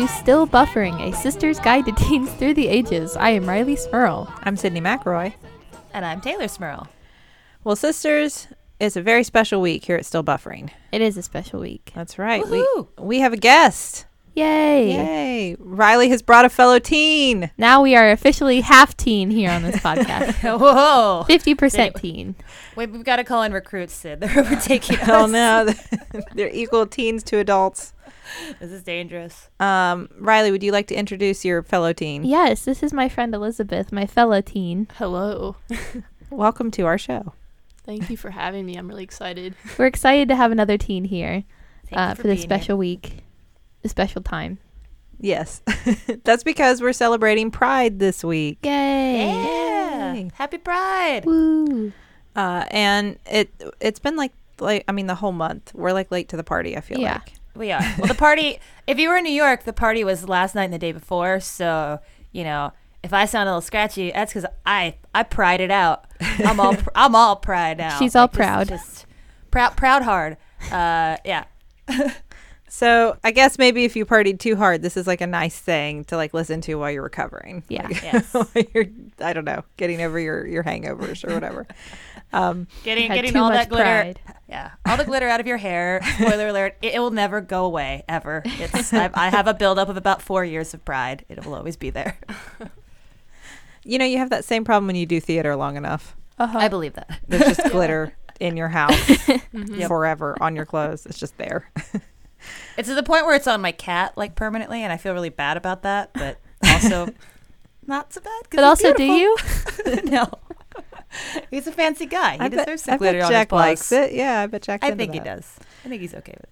Hello, and to Still Buffering, a sister's guide to teens through the ages. I am Rileigh Smirl. I'm Sydnee McElroy. And I'm Teylor Smirl. Well, sisters, it's a very special week here at Still Buffering. It is a special week. That's right. Woohoo. We we have a guest. Yay! Yay! Rileigh has brought a fellow teen. Now we are officially half teen here on this podcast. Whoa. 50% teen. Wait, we've got to call in recruits, Sid. They're overtaking oh, us. Oh no, they're equal teens to adults. This is dangerous. Um, Rileigh, would you like to introduce your fellow teen? Yes, this is my friend Elizabeth, my fellow teen. Hello. Welcome to our show. Thank you for having me. I'm really excited. We're excited to have another teen here uh, for, for this being special week, a special time. Yes, that's because we're celebrating Pride this week. Yay! Yeah. Yay. Happy Pride. Woo! Uh, and it it's been like like I mean the whole month. We're like late to the party. I feel Yeah. like. We are. Well, the party, if you were in New York, the party was last night and the day before. So, you know, if I sound a little scratchy, that's because I I pried it out. I'm all pr- I'm all pride now. She's all just- proud. Just, proud, proud hard. Uh, yeah. So I guess maybe if you partied too hard, this is like a nice thing to like listen to while you're recovering. Yeah. Like, Yes. you're I don't know, getting over your your hangovers or whatever. Um, Getting getting all that glitter. pride. Yeah, all the glitter out of your hair. Spoiler alert: it, it will never go away ever. It's I, I have a buildup of about four years of pride. It will always be there. you know, you have that same problem when you do theater long enough. Uh-huh. I believe that. There's just glitter in your house Mhm. forever on your clothes. It's just there. It's to the point where it's on my cat like permanently, and I feel really bad about that, but also not so bad. but he's also, do you? no, he's a fancy guy. He I bet, deserves I some glitter bet on Jack his paws. likes it. Yeah, I bet Jack. I think he does. I think he's okay with it.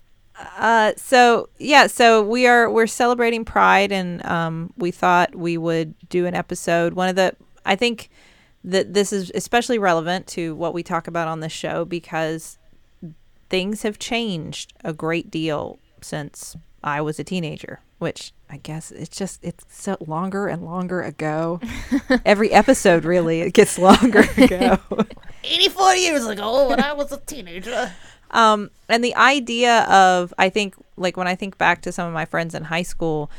Uh, so yeah, so we are we're celebrating Pride, and um, we thought we would do an episode. One of the I think that this is especially relevant to what we talk about on this show because things have changed a great deal since I was a teenager. Which I guess it's just it's so longer and longer ago. Every episode really it gets longer ago. 84 years ago, when I was a teenager. Um, and the idea of, I think, like when I think back to some of my friends in high school,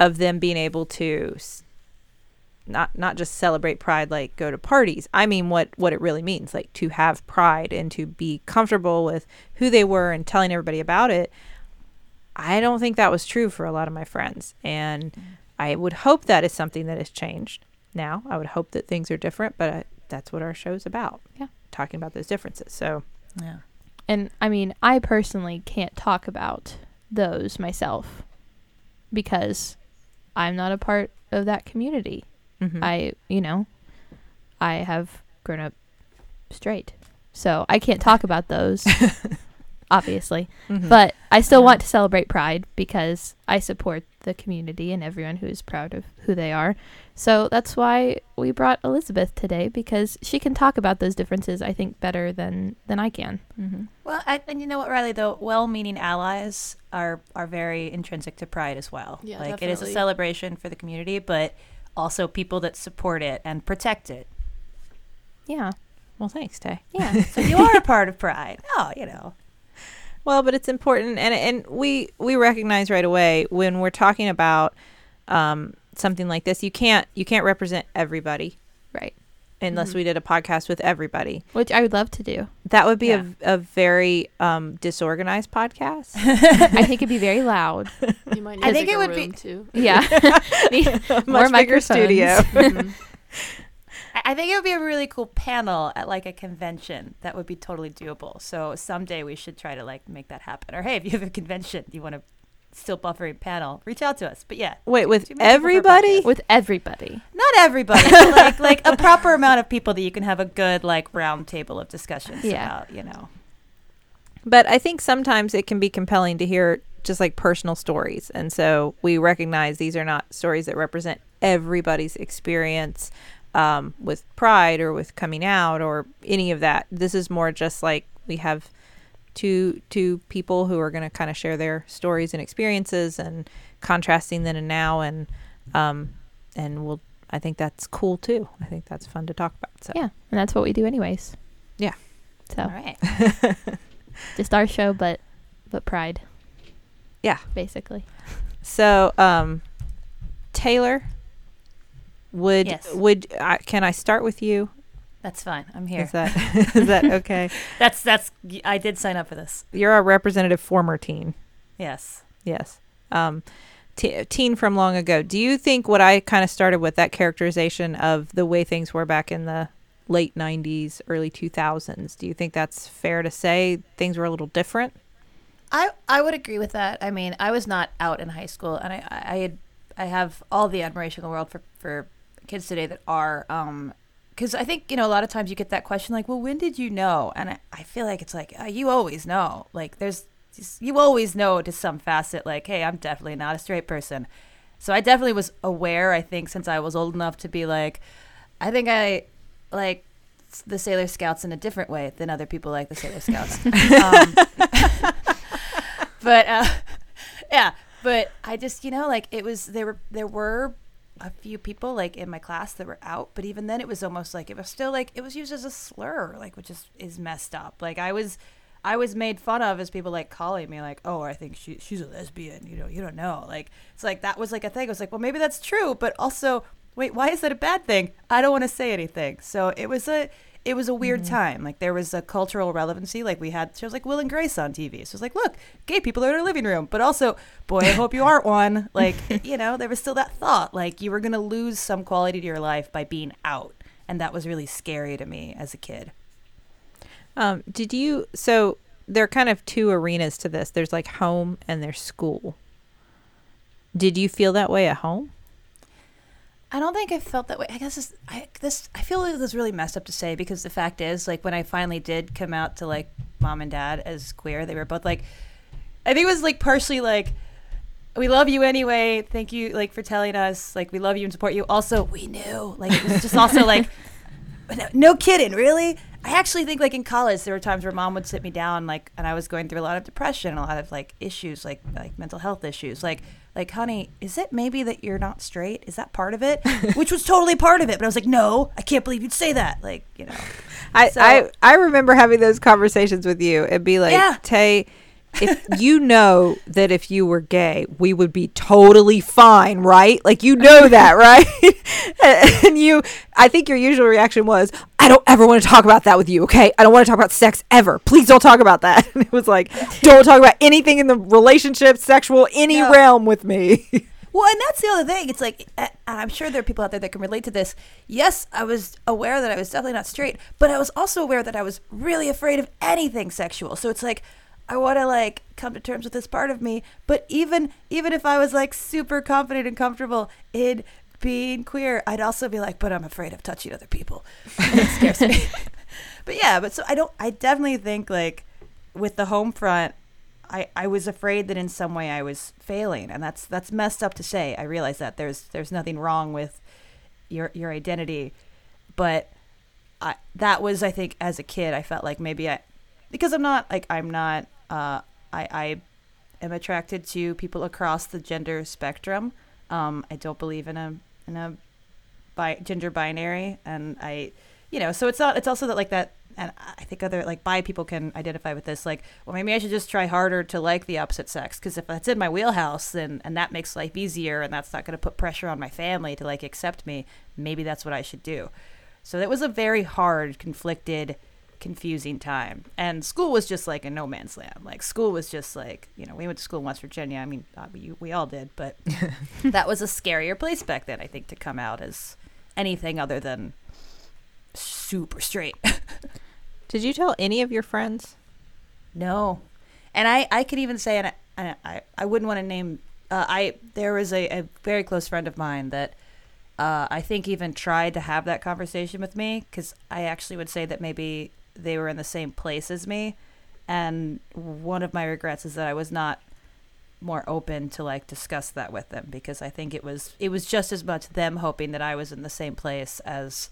of them being able to not not just celebrate pride, like go to parties. I mean, what what it really means, like to have pride and to be comfortable with who they were and telling everybody about it. I don't think that was true for a lot of my friends, and I would hope that is something that has changed now. I would hope that things are different, but I, that's what our show's about. Yeah. talking about those differences. So. Yeah. And I mean, I personally can't talk about those myself because I'm not a part of that community. mhm. I, you know, I have grown up straight. So I can't talk about those, obviously. Mhm. But I still Yeah. want to celebrate Pride because I support the community and everyone who is proud of who they are. So that's why we brought Elizabeth today because she can talk about those differences, I think, better than, than I can. Mhm. Well, I, and you know what, Rileigh? Though well-meaning allies are are very intrinsic to pride as well. Yeah, like it is a celebration for the community, but also people that support it and protect it. Yeah. Well, thanks, Tay. Yeah. So you are a part of pride. Oh, you know. Well, but it's important, and and we we recognize right away when we're talking about um, something like this, you can't you can't represent everybody right. unless Mhm. we did a podcast with everybody. Which I would love to do. That would be Yeah. a, a very um, disorganized podcast. I think it'd be very loud. You might need I think a it bigger would be- room too. Yeah. Need Much more bigger microphones. studio. Mhm. I I think it would be a really cool panel at like a convention. That would be totally doable. So someday we should try to like make that happen. Or hey, if you have a convention, you want to still buffering panel, reach out to us. But yeah, Wait, with Too many people for a everybody? With everybody. not everybody, but like like a proper amount of people that you can have a good like round table of discussions Yeah. about. You know. But I think sometimes it can be compelling to hear just like personal stories. And so we recognize these are not stories that represent everybody's experience um, with pride or with coming out or any of that. This is more just like we have two two people who are going to kind of share their stories and experiences and contrasting then and now and um, and we'll I think that's cool too. I think that's fun to talk about. So Yeah. And that's what we do anyways. Yeah. So All right. just our show but but pride. Yeah. Basically. So, um, Teylor, would Yes. would I, can I start with you? That's fine. I'm here. Is that is that okay? That's that's. I did sign up for this. You're a representative former teen. Yes. Yes. Um, te- teen from long ago. Do you think what I kind of started with that characterization of the way things were back in the late 90s, early 2000s, do you think that's fair to say things were a little different? I I would agree with that. I mean, I was not out in high school, and I I had I have all the admiration in the world for for kids today that are. Um, because I think you know a lot of times you get that question like, well, when did you know? And I, I feel like it's like uh, you always know. Like there's just, you always know to some facet. Like, hey, I'm definitely not a straight person. So I definitely was aware. I think since I was old enough to be like, I think I like the Sailor Scouts in a different way than other people like the Sailor Scouts. um, but uh, yeah, but I just you know like it was there were there were a few people like in my class that were out, but even then it was almost like it was still like it was used as a slur, like which is is messed up. Like I was. I was made fun of as people like calling me like, "Oh, I think she she's a lesbian." You know, you don't know. Like it's like that was like a thing. I was like, "Well, maybe that's true, but also, wait, why is that a bad thing?" I don't want to say anything. So it was a it was a weird time. Like there was a cultural relevancy. Like we had shows like Will and Grace on TV. So it's like, look, gay people are in our living room. But also, boy, I hope you aren't one. Like you know, there was still that thought like you were gonna lose some quality to your life by being out, and that was really scary to me as a kid. Um, did you so there are kind of two arenas to this. There's like home and there's school. Did you feel that way at home? I don't think I felt that way. I guess this, I this I feel like this is really messed up to say because the fact is, like, when I finally did come out to like mom and dad as queer, they were both like, I think it was like partially like, we love you anyway. Thank you, like, for telling us. Like, we love you and support you. Also, we knew. Like, it was just also like, no, no kidding, really. I actually think like in college there were times where mom would sit me down like and I was going through a lot of depression and a lot of like issues like like mental health issues like like honey is it maybe that you're not straight is that part of it which was totally part of it but I was like no I can't believe you'd say that like you know I, So- I I remember having those conversations with you and be like, Yeah. Tay, if you know that if you were gay, we would be totally fine, right? Like you know that, right? and you I think your usual reaction was, I don't ever want to talk about that with you, okay? I don't want to talk about sex ever. Please don't talk about that. And it was like, don't talk about anything in the relationship, sexual, any No. realm with me. Well, and that's the other thing. It's like, and I'm sure there are people out there that can relate to this. Yes, I was aware that I was definitely not straight, but I was also aware that I was really afraid of anything sexual. So it's like, I want to like come to terms with this part of me. But even even if I was like super confident and comfortable in being queer, I'd also be like, but I'm afraid of touching other people. It scares me. but yeah, but so I don't. I definitely think like with the home front, I, I was afraid that in some way I was failing, and that's that's messed up to say. I realize that there's there's nothing wrong with your your identity, but I that was I think as a kid I felt like maybe I because I'm not like I'm not uh I I am attracted to people across the gender spectrum. Um, I don't believe in a in a bi- gender binary, and I you know so it's not it's also that like that and I think other like bi people can identify with this. Like, well, maybe I should just try harder to like the opposite sex because if that's in my wheelhouse, then and that makes life easier, and that's not going to put pressure on my family to like accept me. Maybe that's what I should do. So that was a very hard, conflicted, confusing time. And school was just like a no man's land. Like school was just like you know we went to school in West Virginia. I mean, we we all did, but that was a scarier place back then. I think to come out as anything other than super straight. Did you tell any of your friends? No, and I I could even say, and I I, I wouldn't want to name. Uh, I there was a, a very close friend of mine that uh, I think even tried to have that conversation with me because I actually would say that maybe they were in the same place as me, and one of my regrets is that I was not more open to like discuss that with them because I think it was it was just as much them hoping that I was in the same place as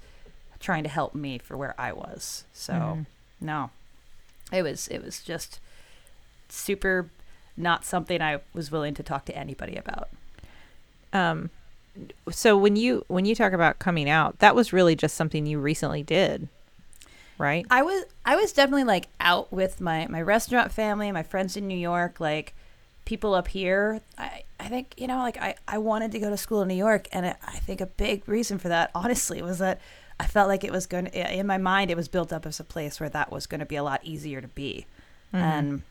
trying to help me for where I was. So Mhm. no, it was it was just super not something I was willing to talk to anybody about. Um, so when you when you talk about coming out, that was really just something you recently did, right? I was I was definitely like out with my my restaurant family, my friends in New York, like people up here. I I think you know, like I I wanted to go to school in New York, and I I think a big reason for that, honestly, was that I felt like it was going to in my mind it was built up as a place where that was going to be a lot easier to be, Mhm. and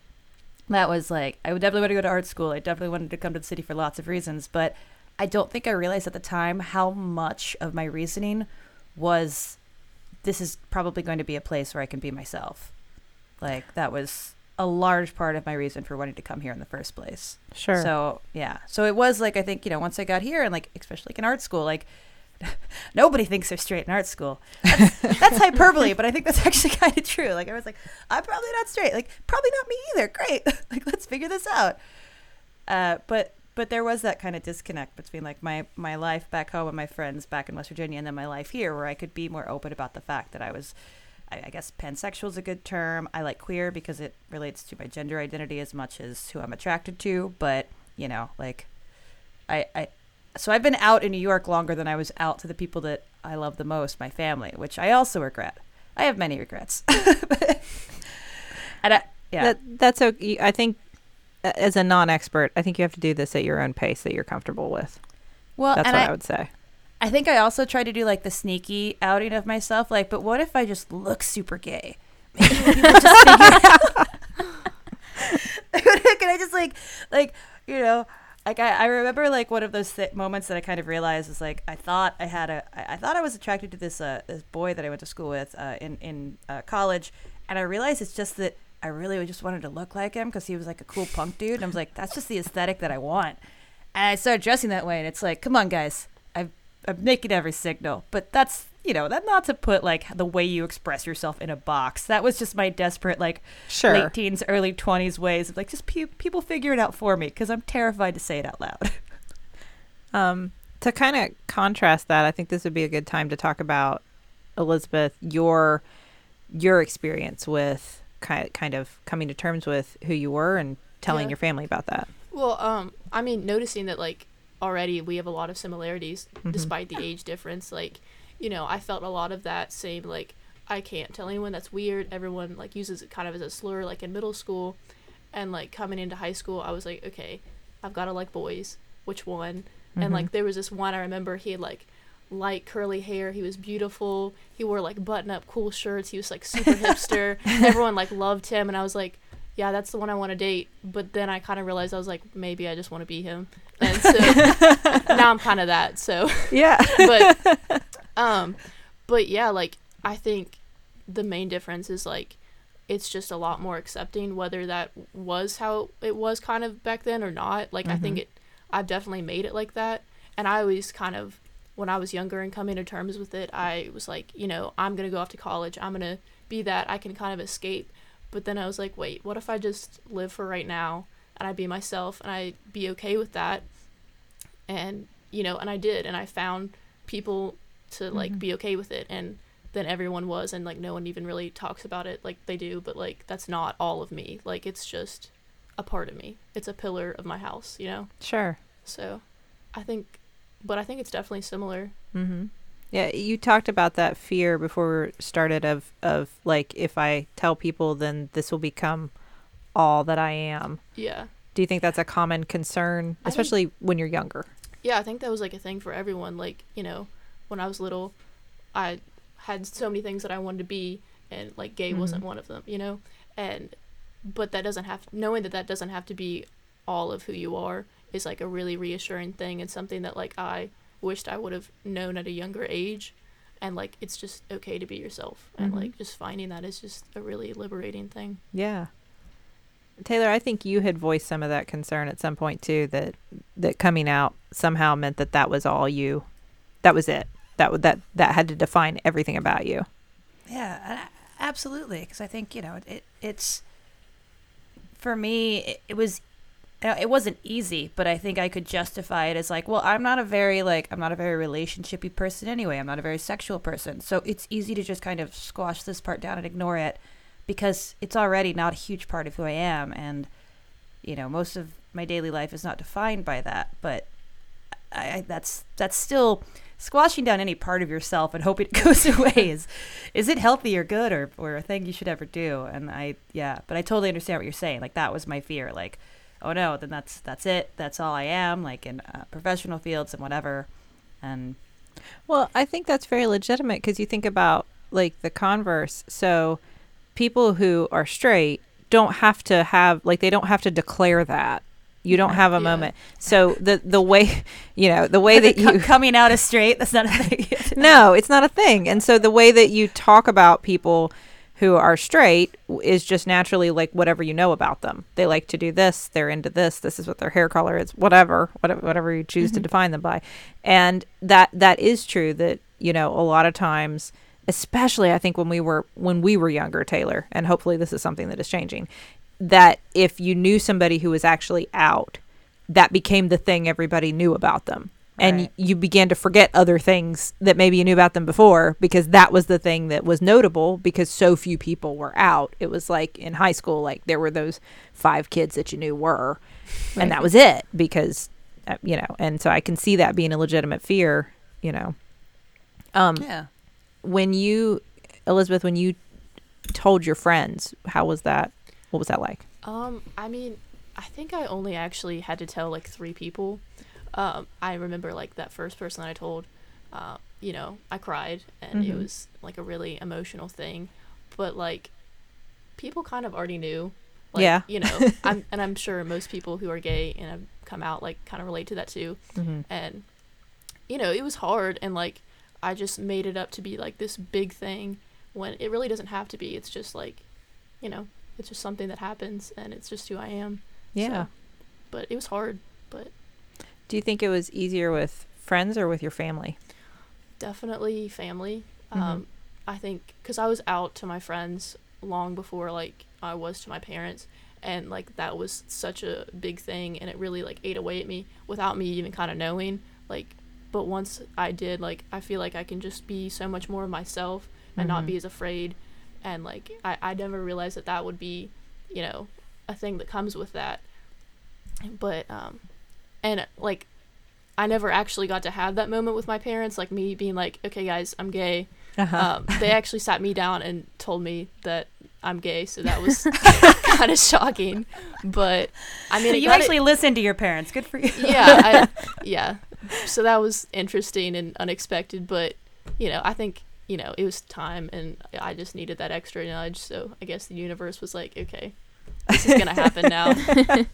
that was like I would definitely want to go to art school. I definitely wanted to come to the city for lots of reasons, but I don't think I realized at the time how much of my reasoning was this is probably going to be a place where I can be myself. Like that was a large part of my reason for wanting to come here in the first place. sure. So yeah, so it was like I think you know once I got here and like especially like in art school, like nobody thinks they're straight in art school. That's, that's hyperbole, but I think that's actually kind of true. Like I was like, I'm probably not straight. Like probably not me either. Great. like let's figure this out. Uh, but but there was that kind of disconnect between like my my life back home and my friends back in West Virginia, and then my life here, where I could be more open about the fact that I was. I I guess pansexual is a good term. I like queer because it relates to my gender identity as much as who I'm attracted to. But you know, like, I, I, so I've been out in New York longer than I was out to the people that I love the most, my family, which I also regret. I have many regrets. and I, yeah, That, that's okay. I think as a non-expert, I think you have to do this at your own pace that you're comfortable with. well, That's what I, I would say. I think I also try to do like the sneaky outing of myself. Like, but what if I just look super gay? Maybe people just figure out. Can I just like, like, you know, like I, I remember like one of those th- moments that I kind of realized was like I thought I had a I, I thought I was attracted to this uh this boy that I went to school with uh, in in uh, college, and I realized it's just that I really just wanted to look like him because he was like a cool punk dude, and I was like that's just the aesthetic that I want, and I started dressing that way, and it's like come on guys, I've I'm making every signal, but that's you know that not to put like the way you express yourself in a box. That was just my desperate like Sure. late teens, early twenties ways of like just pe- people figure it out for me because I'm terrified to say it out loud. Um, to kind of contrast that, I think this would be a good time to talk about Elizabeth your your experience with kind kind of coming to terms with who you were and telling Yeah. your family about that. Well, um, I mean, noticing that like already we have a lot of similarities Mhm. despite the age difference. Like, you know, I felt a lot of that same like I can't tell anyone that's weird. Everyone like uses it kind of as a slur like in middle school, and like coming into high school, I was like, okay, I've got to like boys. Which one? And Mhm. like there was this one I remember he had like light curly hair. He was beautiful. He wore like button up cool shirts. He was like super hipster. Everyone like loved him, and I was like, yeah, that's the one I want to date. But then I kind of realized I was like, maybe I just want to be him. And so now I'm kind of that. So, yeah. but um, but yeah, like I think the main difference is like it's just a lot more accepting whether that was how it was kind of back then or not. Like I think Mhm. it, I've definitely made it like that, and I always kind of when I was younger and coming to terms with it, I was like, you know, I'm gonna go off to college. I'm gonna be that. I can kind of escape. But then I was like, wait, what if I just live for right now and I be myself and I be okay with that? And you know, and I did, and I found people to like Mhm. be okay with it, and then everyone was, and like no one even really talks about it like they do, but like that's not all of me. Like it's just a part of me. It's a pillar of my house, you know. Sure. So, I think, but I think it's definitely similar. Mm-hmm. Yeah, you talked about that fear before we started of of like if I tell people, then this will become all that I am. Yeah. Do you think that's a common concern, I think- especially when you're younger? Yeah, I think that was like a thing for everyone. Like, you know, when I was little, I had so many things that I wanted to be, and like gay wasn't Mhm. one of them, you know? And, but that doesn't have, knowing that that doesn't have to be all of who you are is like a really reassuring thing and something that like I wished I would have known at a younger age. And like, it's just okay to be yourself. And Mhm. like, just finding that is just a really liberating thing. Yeah. Teylor, I think you had voiced some of that concern at some point too that that coming out somehow meant that that was all you. That was it. That that that had to define everything about you. Yeah, absolutely. Because I think you know it, it. It's for me. It, it was. It wasn't easy, but I think I could justify it as like, well, I'm not a very like I'm not a very relationshipy person anyway. I'm not a very sexual person, so it's easy to just kind of squash this part down and ignore it because it's already not a huge part of who I am, and you know, most of my daily life is not defined by that. But I, I that's that's still squashing down any part of yourself and hoping it goes away is is it healthy or good or, or a thing you should ever do? And i yeah but i totally understand what you're saying. Like that was my fear. Like oh no, then that's that's it. That's all I am, like in uh, professional fields and whatever. And Well, I think that's very legitimate because you think about like the converse. So people who are straight don't have to have like they don't have to declare that. You don't have a Yeah. moment. So the the way you know the way that you coming out as straight, that's not a thing. no, it's not a thing. And so the way that you talk about people who are straight is just naturally like whatever you know about them. They like to do this, they're into this, this is what their hair color is, whatever, whatever, whatever you choose to mm-hmm. define them by. And that that is true that, you know, a lot of times especially I think when we were when we were younger, Teylor, and hopefully this is something that is changing, that if you knew somebody who was actually out, that became the thing everybody knew about them. And Right. you began to forget other things that maybe you knew about them before because that was the thing that was notable because so few people were out. It was like in high school, like there were those five kids that you knew were, and that was it because, uh, you know, and so I can see that being a legitimate fear, you know. Um, yeah. when you, Elizabeth, when you told your friends, how was that? What was that like? Um, I mean, I think I only actually had to tell like three people. Um, I remember like that first person I told, uh, you know, I cried and it Mhm. was like a really emotional thing, but like people kind of already knew. Like, Yeah. You know, I'm, and I'm sure most people who are gay and have come out like kind of relate to that too. Mm-hmm. And, you know, it was hard and like I just made it up to be like this big thing when it really doesn't have to be. It's just like, you know, it's just something that happens and it's just who I am. Yeah. So, but it was hard, but Do you think it was easier with friends or with your family? definitely family. Mhm. Um, I think because I was out to my friends long before like I was to my parents, and like that was such a big thing, and it really like ate away at me without me even kind of knowing. Like, but once I did, like I feel like I can just be so much more of myself and not Mhm. be as afraid, and like I I never realized that that would be, you know, a thing that comes with that. But um, and like I never actually got to have that moment with my parents, like me being like, okay, guys, I'm gay. Uh-huh. Um, they actually sat me down and told me that I'm gay, so that was kind of shocking. But I mean, it you got it- actually listened to your parents. Good for you. yeah, I, yeah. So that was interesting and unexpected, but you know, I think you know it was time, and I just needed that extra nudge. So I guess the universe was like, okay, this is gonna happen now.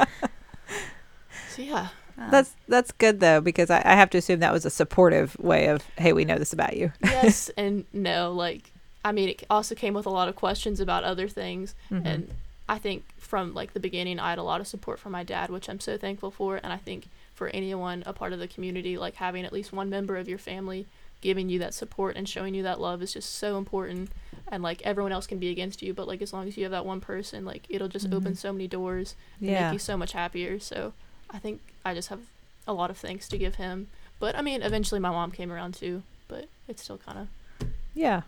so yeah, That's that's good though because I, I have to assume that was a supportive way of hey we know this about you. yes and no. Like, I mean, it also came with a lot of questions about other things, Mhm. and I think from like the beginning, I had a lot of support from my dad, which I'm so thankful for. And I think for anyone a part of the community, like having at least one member of your family giving you that support and showing you that love is just so important. And like everyone else can be against you, but like as long as you have that one person, like it'll just open Mhm. so many doors and yeah make you so much happier. So I think I just have a lot of thanks to give him. But I mean, eventually my mom came around too, but it's still kind of yeah,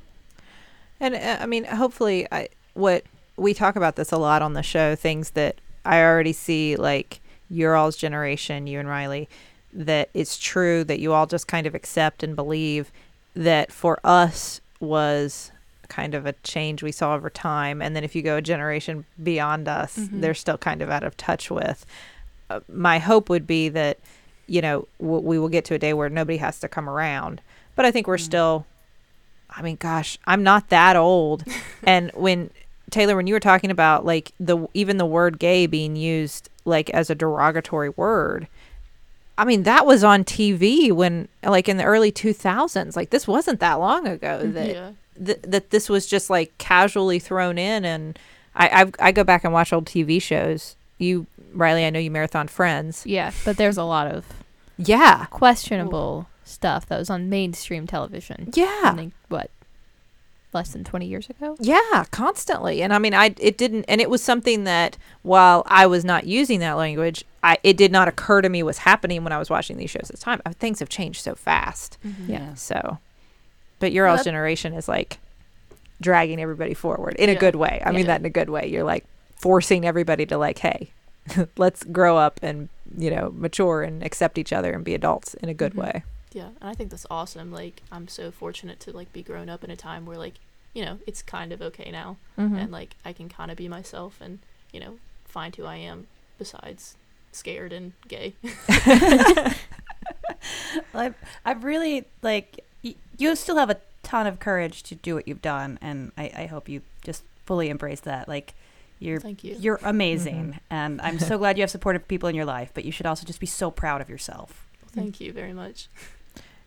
and uh, I mean hopefully I what we talk about this a lot on the show things that I already see like your all's generation you and Rileigh that it's true that you all just kind of accept and believe that for us was kind of a change we saw over time and then if you go a generation beyond us Mhm. they're still kind of out of touch with my hope would be that you know w- we will get to a day where nobody has to come around but i think we're Mm. still i mean gosh i'm not that old and when teylor when you were talking about like the even the word gay being used like as a derogatory word i mean that was on tv when like in the early 2000s like this wasn't that long ago that yeah. th- that this was just like casually thrown in and I, I've, I go back and watch old TV shows. You, Rileigh, I know you marathon Friends. Yeah, but there's a lot of Yeah, questionable stuff that was on mainstream television. I yeah, think what less than 20 years ago. yeah, constantly. And I mean, I it didn't, and it was something that while I was not using that language, I it did not occur to me was happening when I was watching these shows at the time. Uh, Things have changed so fast. Yeah. So, but your Well, all's that- generation is like dragging everybody forward in a good way. I mean that in a good way. You're like forcing everybody to like, hey, let's grow up and you know mature and accept each other and be adults in a good Mhm. way. Yeah, and I think that's awesome. Like I'm so fortunate to like be grown up in a time where like, you know, it's kind of okay now Mm-hmm. and like I can kind of be myself and, you know, find who I am besides scared and gay. I've, I've really like y- you still have a ton of courage to do what you've done, and I, I hope you just fully embrace that. Like you're Thank you. you're amazing, and I'm so glad you have supportive people in your life. But you should also just be so proud of yourself. Thank you very much.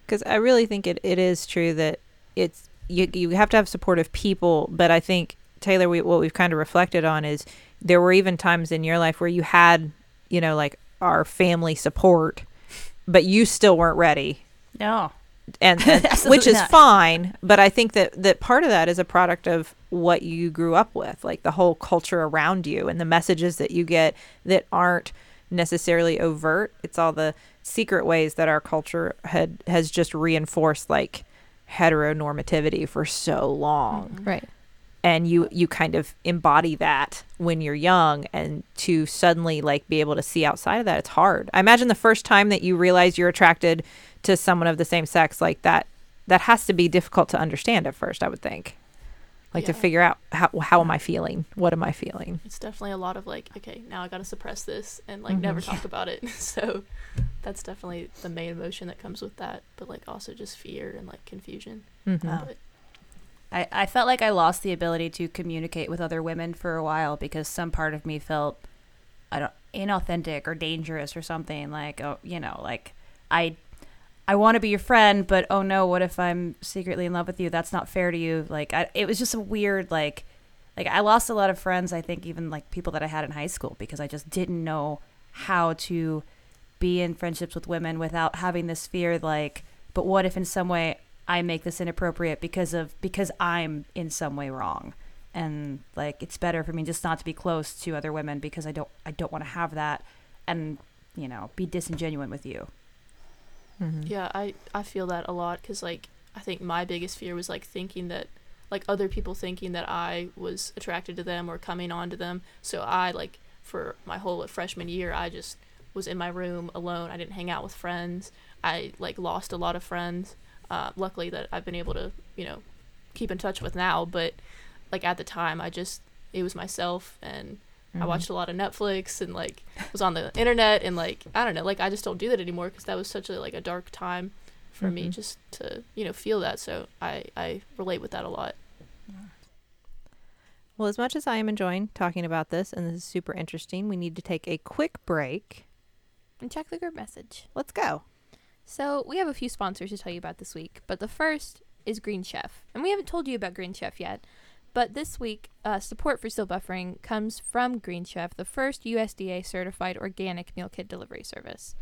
because I really think it, it is true that it's you you have to have supportive people, but I think Teylor, we, what we've kind of reflected on is there were even times in your life where you had you know like our family support, but you still weren't ready, No, and, and- which is not. fine. But I think that that part of that is a product of what you grew up with, like the whole culture around you and the messages that you get that aren't necessarily overt. It's all the secret ways that our culture had has just reinforced like heteronormativity for so long Right. And you you kind of embody that when you're young and to suddenly like be able to see outside of that it's hard i imagine the first time that you realize you're attracted to someone of the same sex like that that has to be difficult to understand at first i would think like to figure out how, how am i feeling what am i feeling It's definitely a lot of like, okay, now I got to suppress this and like never Mhm. talk about it. so that's definitely the main emotion that comes with that. But like also just fear and like confusion. Mhm. Oh. But I, I felt like I lost the ability to communicate with other women for a while because some part of me felt I don't inauthentic or dangerous or something like oh you know like I I want to be your friend but oh no what if I'm secretly in love with you? That's not fair to you. Like I, it was just a weird like like I lost a lot of friends I think even like people that I had in high school because I just didn't know how to be in friendships with women without having this fear like but what if in some way I make this inappropriate because of because I'm in some way wrong and like it's better for me just not to be close to other women because I don't I don't want to have that and you know be disingenuous with you Mhm. yeah, I I feel that a lot because like I think my biggest fear was like thinking that like other people thinking that I was attracted to them or coming on to them. So I like for my whole freshman year, I just was in my room alone. I didn't hang out with friends. I like lost a lot of friends. Uh, luckily that I've been able to you know keep in touch with now, but like at the time, I just it was myself and I Mhm. watched a lot of Netflix and like was on the internet and like I don't know, like I just don't do that anymore because that was such a like a dark time for me Mhm. just to you know feel that. So I I relate with that a lot. well as much as i am enjoying talking about this and this is super interesting we need to take a quick break And check the group message. let's go So we have a few sponsors to tell you about this week, but the first is Green Chef, and we haven't told you about Green Chef yet. But this week, uh, support for still buffering comes from Green Chef, the first USDA certified organic meal kit delivery service.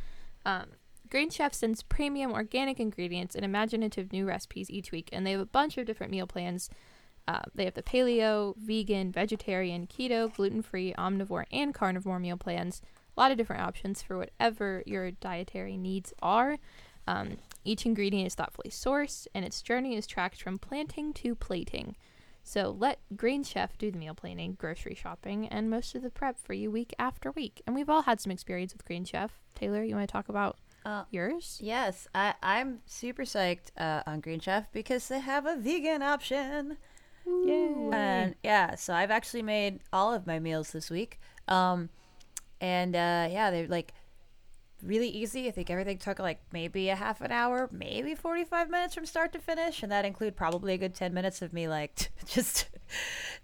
Um, Green Chef sends premium organic ingredients and imaginative new recipes each week, and they have a bunch of different meal plans. Uh, they have the paleo, vegan, vegetarian, keto, gluten free, omnivore, and carnivore meal plans. A lot of different options for whatever your dietary needs are. Um, each ingredient is thoughtfully sourced, and its journey is tracked from planting to plating. So let Green Chef do the meal planning, grocery shopping, and most of the prep for you week after week. And we've all had some experience with Green Chef. Teylor, you want to talk about Uh, yours? yes I I'm super psyched uh, on Green Chef because they have a vegan option Yay. And yeah, so I've actually made all of my meals this week. Um, and uh, yeah, they're like really easy. I think everything took like maybe a half an hour, maybe 45 minutes from start to finish. And that include probably a good 10 minutes of me like just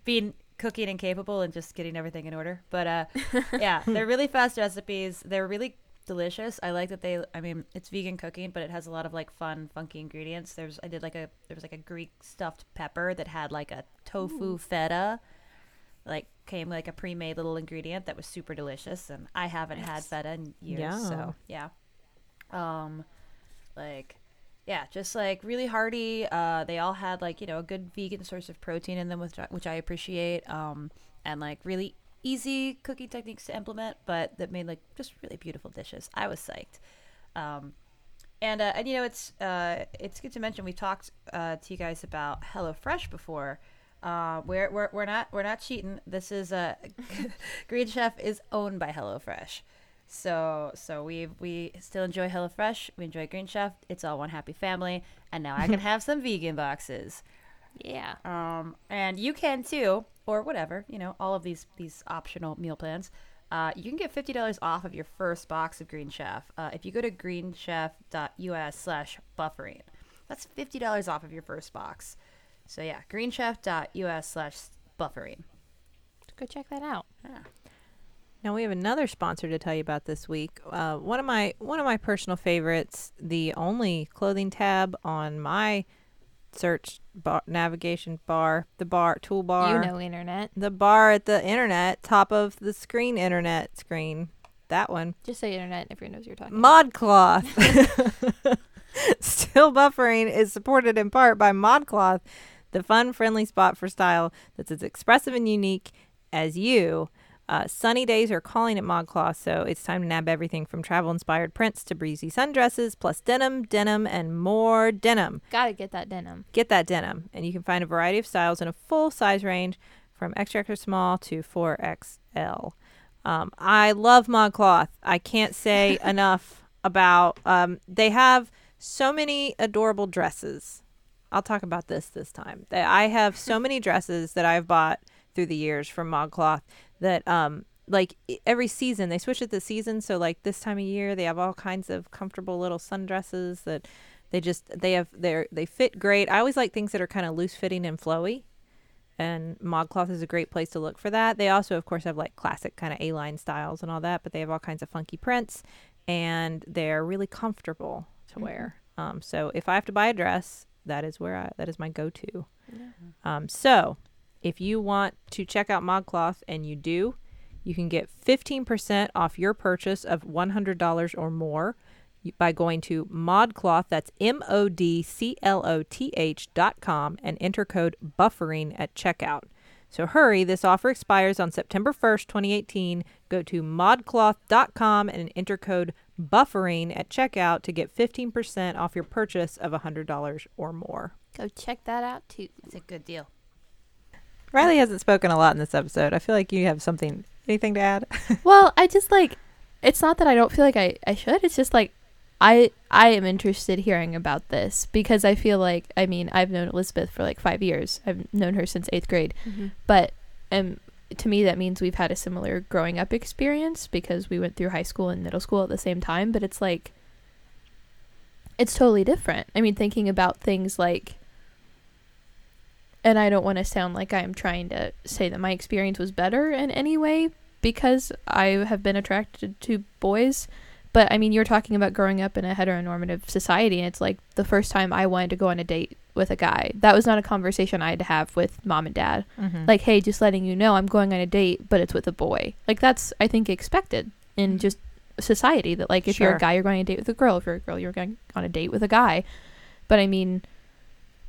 being cooking and capable and just getting everything in order. But uh, yeah, they're really fast recipes. They're really delicious. I like that they. I mean, it's vegan cooking, but it has a lot of like fun, funky ingredients. There's I did like a there was like a Greek stuffed pepper that had like a tofu feta, like came like a pre-made little ingredient that was super delicious. And I haven't had feta in years, Yeah. so yeah. Um, like. Yeah, just like really hearty. Uh, they all had like you know a good vegan source of protein in them, which I, which I appreciate. Um, and like really easy cooking techniques to implement, but that made like just really beautiful dishes. I was psyched. Um, and uh, and you know it's uh, it's good to mention we talked uh, to you guys about HelloFresh before. Uh, we're, we're we're not we're not cheating. This is a Green Chef is owned by HelloFresh. So so we we still enjoy HelloFresh. We enjoy Green Chef. It's all one happy family. And now I can have some vegan boxes. Yeah. Um, and you can too, or whatever, you know, all of these these optional meal plans. uh, you can get fifty dollars off of your first box of Green Chef uh, if you go to greenchef.us slash buffering. That's fifty dollars off of your first box. So yeah, greenchef.us slash buffering. Go check that out. Yeah. Now we have another sponsor to tell you about this week. Uh, one of my one of my personal favorites, the only clothing tab on my search bar, navigation bar, the bar toolbar, You know, internet. the bar at the internet, top of the screen, internet screen, that one. Just say internet if everyone knows what you're talking. about. ModCloth. Still buffering is supported in part by ModCloth, the fun, friendly spot for style that's as expressive and unique as you. Uh, sunny days are calling at ModCloth, so it's time to nab everything from travel-inspired prints to breezy sundresses, plus denim, denim, and more denim. Gotta get that denim. Get that denim, and you can find a variety of styles in a full size range from extra extra small to 4XL. Um, I love ModCloth. I can't say enough about. Um, they have so many adorable dresses. I'll talk about this this time. That I have so many dresses that I've bought through the years from ModCloth that um like every season they switch it the season so like this time of year they have all kinds of comfortable little sundresses that they just they have they're they fit great. I always like things that are kind of loose fitting and flowy and ModCloth is a great place to look for that. They also, of course, have like classic kind of A-line styles and all that, but they have all kinds of funky prints, and they're really comfortable to wear. Um, so if I have to buy a dress, that is where I, that is my go-to. Um, so if you want to check out ModCloth and you do, you can get 15% off your purchase of $100 or more by going to modcloth that's m-o-d-c-l-o-t-h dot com and enter code buffering at checkout. So hurry this offer expires on september 1st 2018 go to modcloth.com and enter code buffering at checkout to get 15% off your purchase of $100 or more Go check that out too. It's a good deal. rileigh hasn't spoken a lot in this episode i feel like you have something anything to add well, I just like it's not that I don't feel like I, I should. It's just like I I am interested hearing about this because I feel like I mean I've known Elizabeth for like five years. I've known her since eighth grade, but um to me that means we've had a similar growing up experience because we went through high school and middle school at the same time. But it's like it's totally different. I mean, thinking about things like and I don't want to sound like I'm trying to say that my experience was better in any way because I have been attracted to boys. But I mean, you're talking about growing up in a heteronormative society, and it's like the first time I wanted to go on a date with a guy. That was not a conversation I had to have with mom and dad. mm-hmm. Like, hey, just letting you know I'm going on a date, but it's with a boy. Like, that's, I think, expected in just society that, like, if you're a guy, you're going on a date with a girl. If you're a girl, you're going on a date with a guy. But I mean,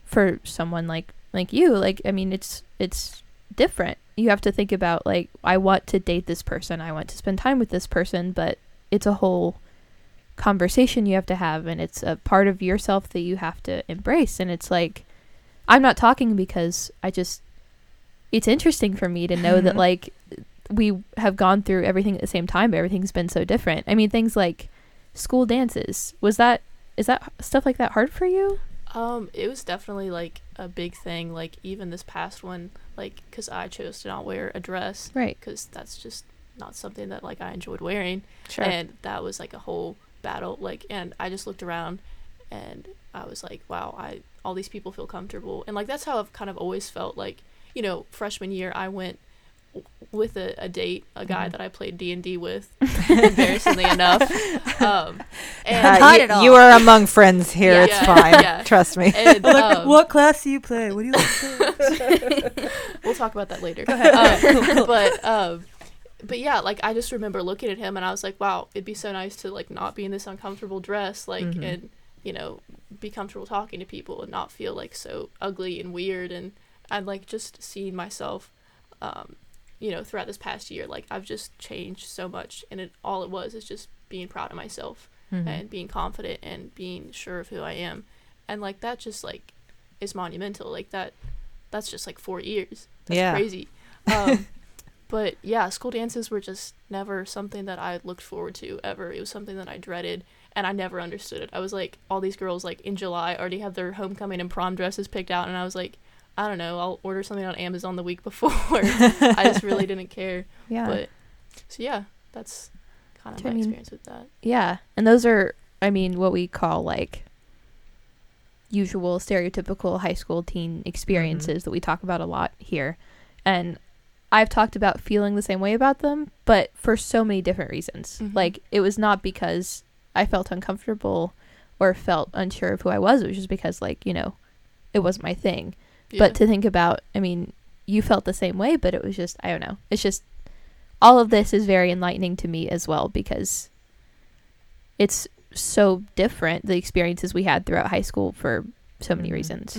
for someone like like you, like I mean, it's it's different. You have to think about like I want to date this person, I want to spend time with this person, but it's a whole conversation you have to have, and it's a part of yourself that you have to embrace. And it's like I'm not talking because I just it's interesting for me to know that like we have gone through everything at the same time, but everything's been so different. I mean, things like school dances. Was that is that stuff like that hard for you? Um, it was definitely like a big thing. Like even this past one, like because I chose to not wear a dress Right. because that's just not something that like I enjoyed wearing, sure and that was like a whole battle. Like, and I just looked around, and I was like, wow, I all these people feel comfortable, and like that's how I've kind of always felt. Like, you know, freshman year I went with a, a date, a guy Mhm. that I played D and D with, embarrassingly enough. Um, and Uh, you, you are among friends here. Yeah. It's fine. Yeah. Trust me. and um, what class do you play? What do you like? we'll talk about that later. Um, but um, but yeah, like I just remember looking at him and I was like, wow, it'd be so nice to like not be in this uncomfortable dress, like Mhm. and you know be comfortable talking to people and not feel like so ugly and weird and and like just seeing myself, um, you know, throughout this past year, like I've just changed so much and it all it was is just being proud of myself Mhm. and being confident and being sure of who I am. And like that just like is monumental. Like that that's just like four years. That's Yeah. crazy. Um but yeah, school dances were just never something that I looked forward to ever. It was something that I dreaded and I never understood it. I was like all these girls like in July already have their homecoming and prom dresses picked out and I was like I don't know, I'll order something on Amazon the week before. I just really didn't care. Yeah. But So yeah, that's kind of I my mean- experience with that. Yeah. And those are, I mean, what we call like usual stereotypical high school teen mm-hmm. experiences that we talk about a lot here. And I've talked about feeling the same way about them, but for so many different reasons. Mhm. Like, it was not because I felt uncomfortable or felt unsure of who I was. It was just because, like, you know, it wasn't my thing. Yeah. But to think about, I mean, you felt the same way, but it was just, I don't know. It's just, all of this is very enlightening to me as well because it's so different, the experiences we had throughout high school for so many Mhm. reasons.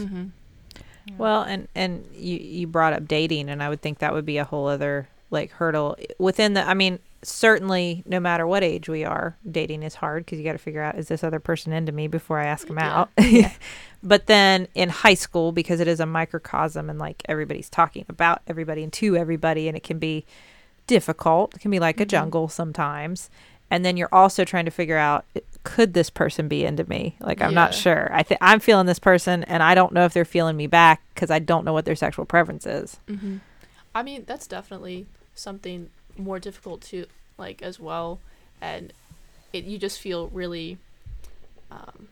Well, and and you you brought up dating, and I would think that would be a whole other like hurdle within the. I mean, certainly, no matter what age we are, dating is hard because you got to figure out is this other person into me before I ask them Yeah. out. but then in high school, because it is a microcosm, and like everybody's talking about everybody and to everybody, and it can be difficult. It can be like a Mhm. jungle sometimes. And then you're also trying to figure out could this person be into me? Like I'm not sure. I think I'm feeling this person, and I don't know if they're feeling me back because I don't know what their sexual preference is. Mm-hmm. I mean, that's definitely something more difficult to like as well, and it you just feel really, um,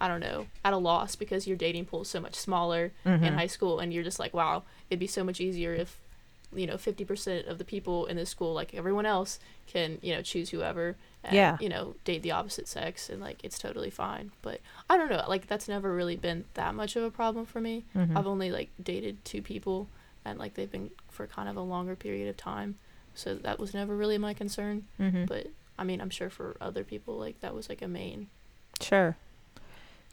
I don't know, at a loss because your dating pool is so much smaller in Mhm. high school, and you're just like, wow, it'd be so much easier if, you know, fifty percent of the people in this school, like everyone else, can you know choose whoever. And, Yeah. You know, date the opposite sex, and like it's totally fine. But I don't know, like that's never really been that much of a problem for me. Mhm. I've only like dated two people and like they've been for kind of a longer period of time. So that was never really my concern. Mhm. But I mean, I'm sure for other people like that was like a main. Sure.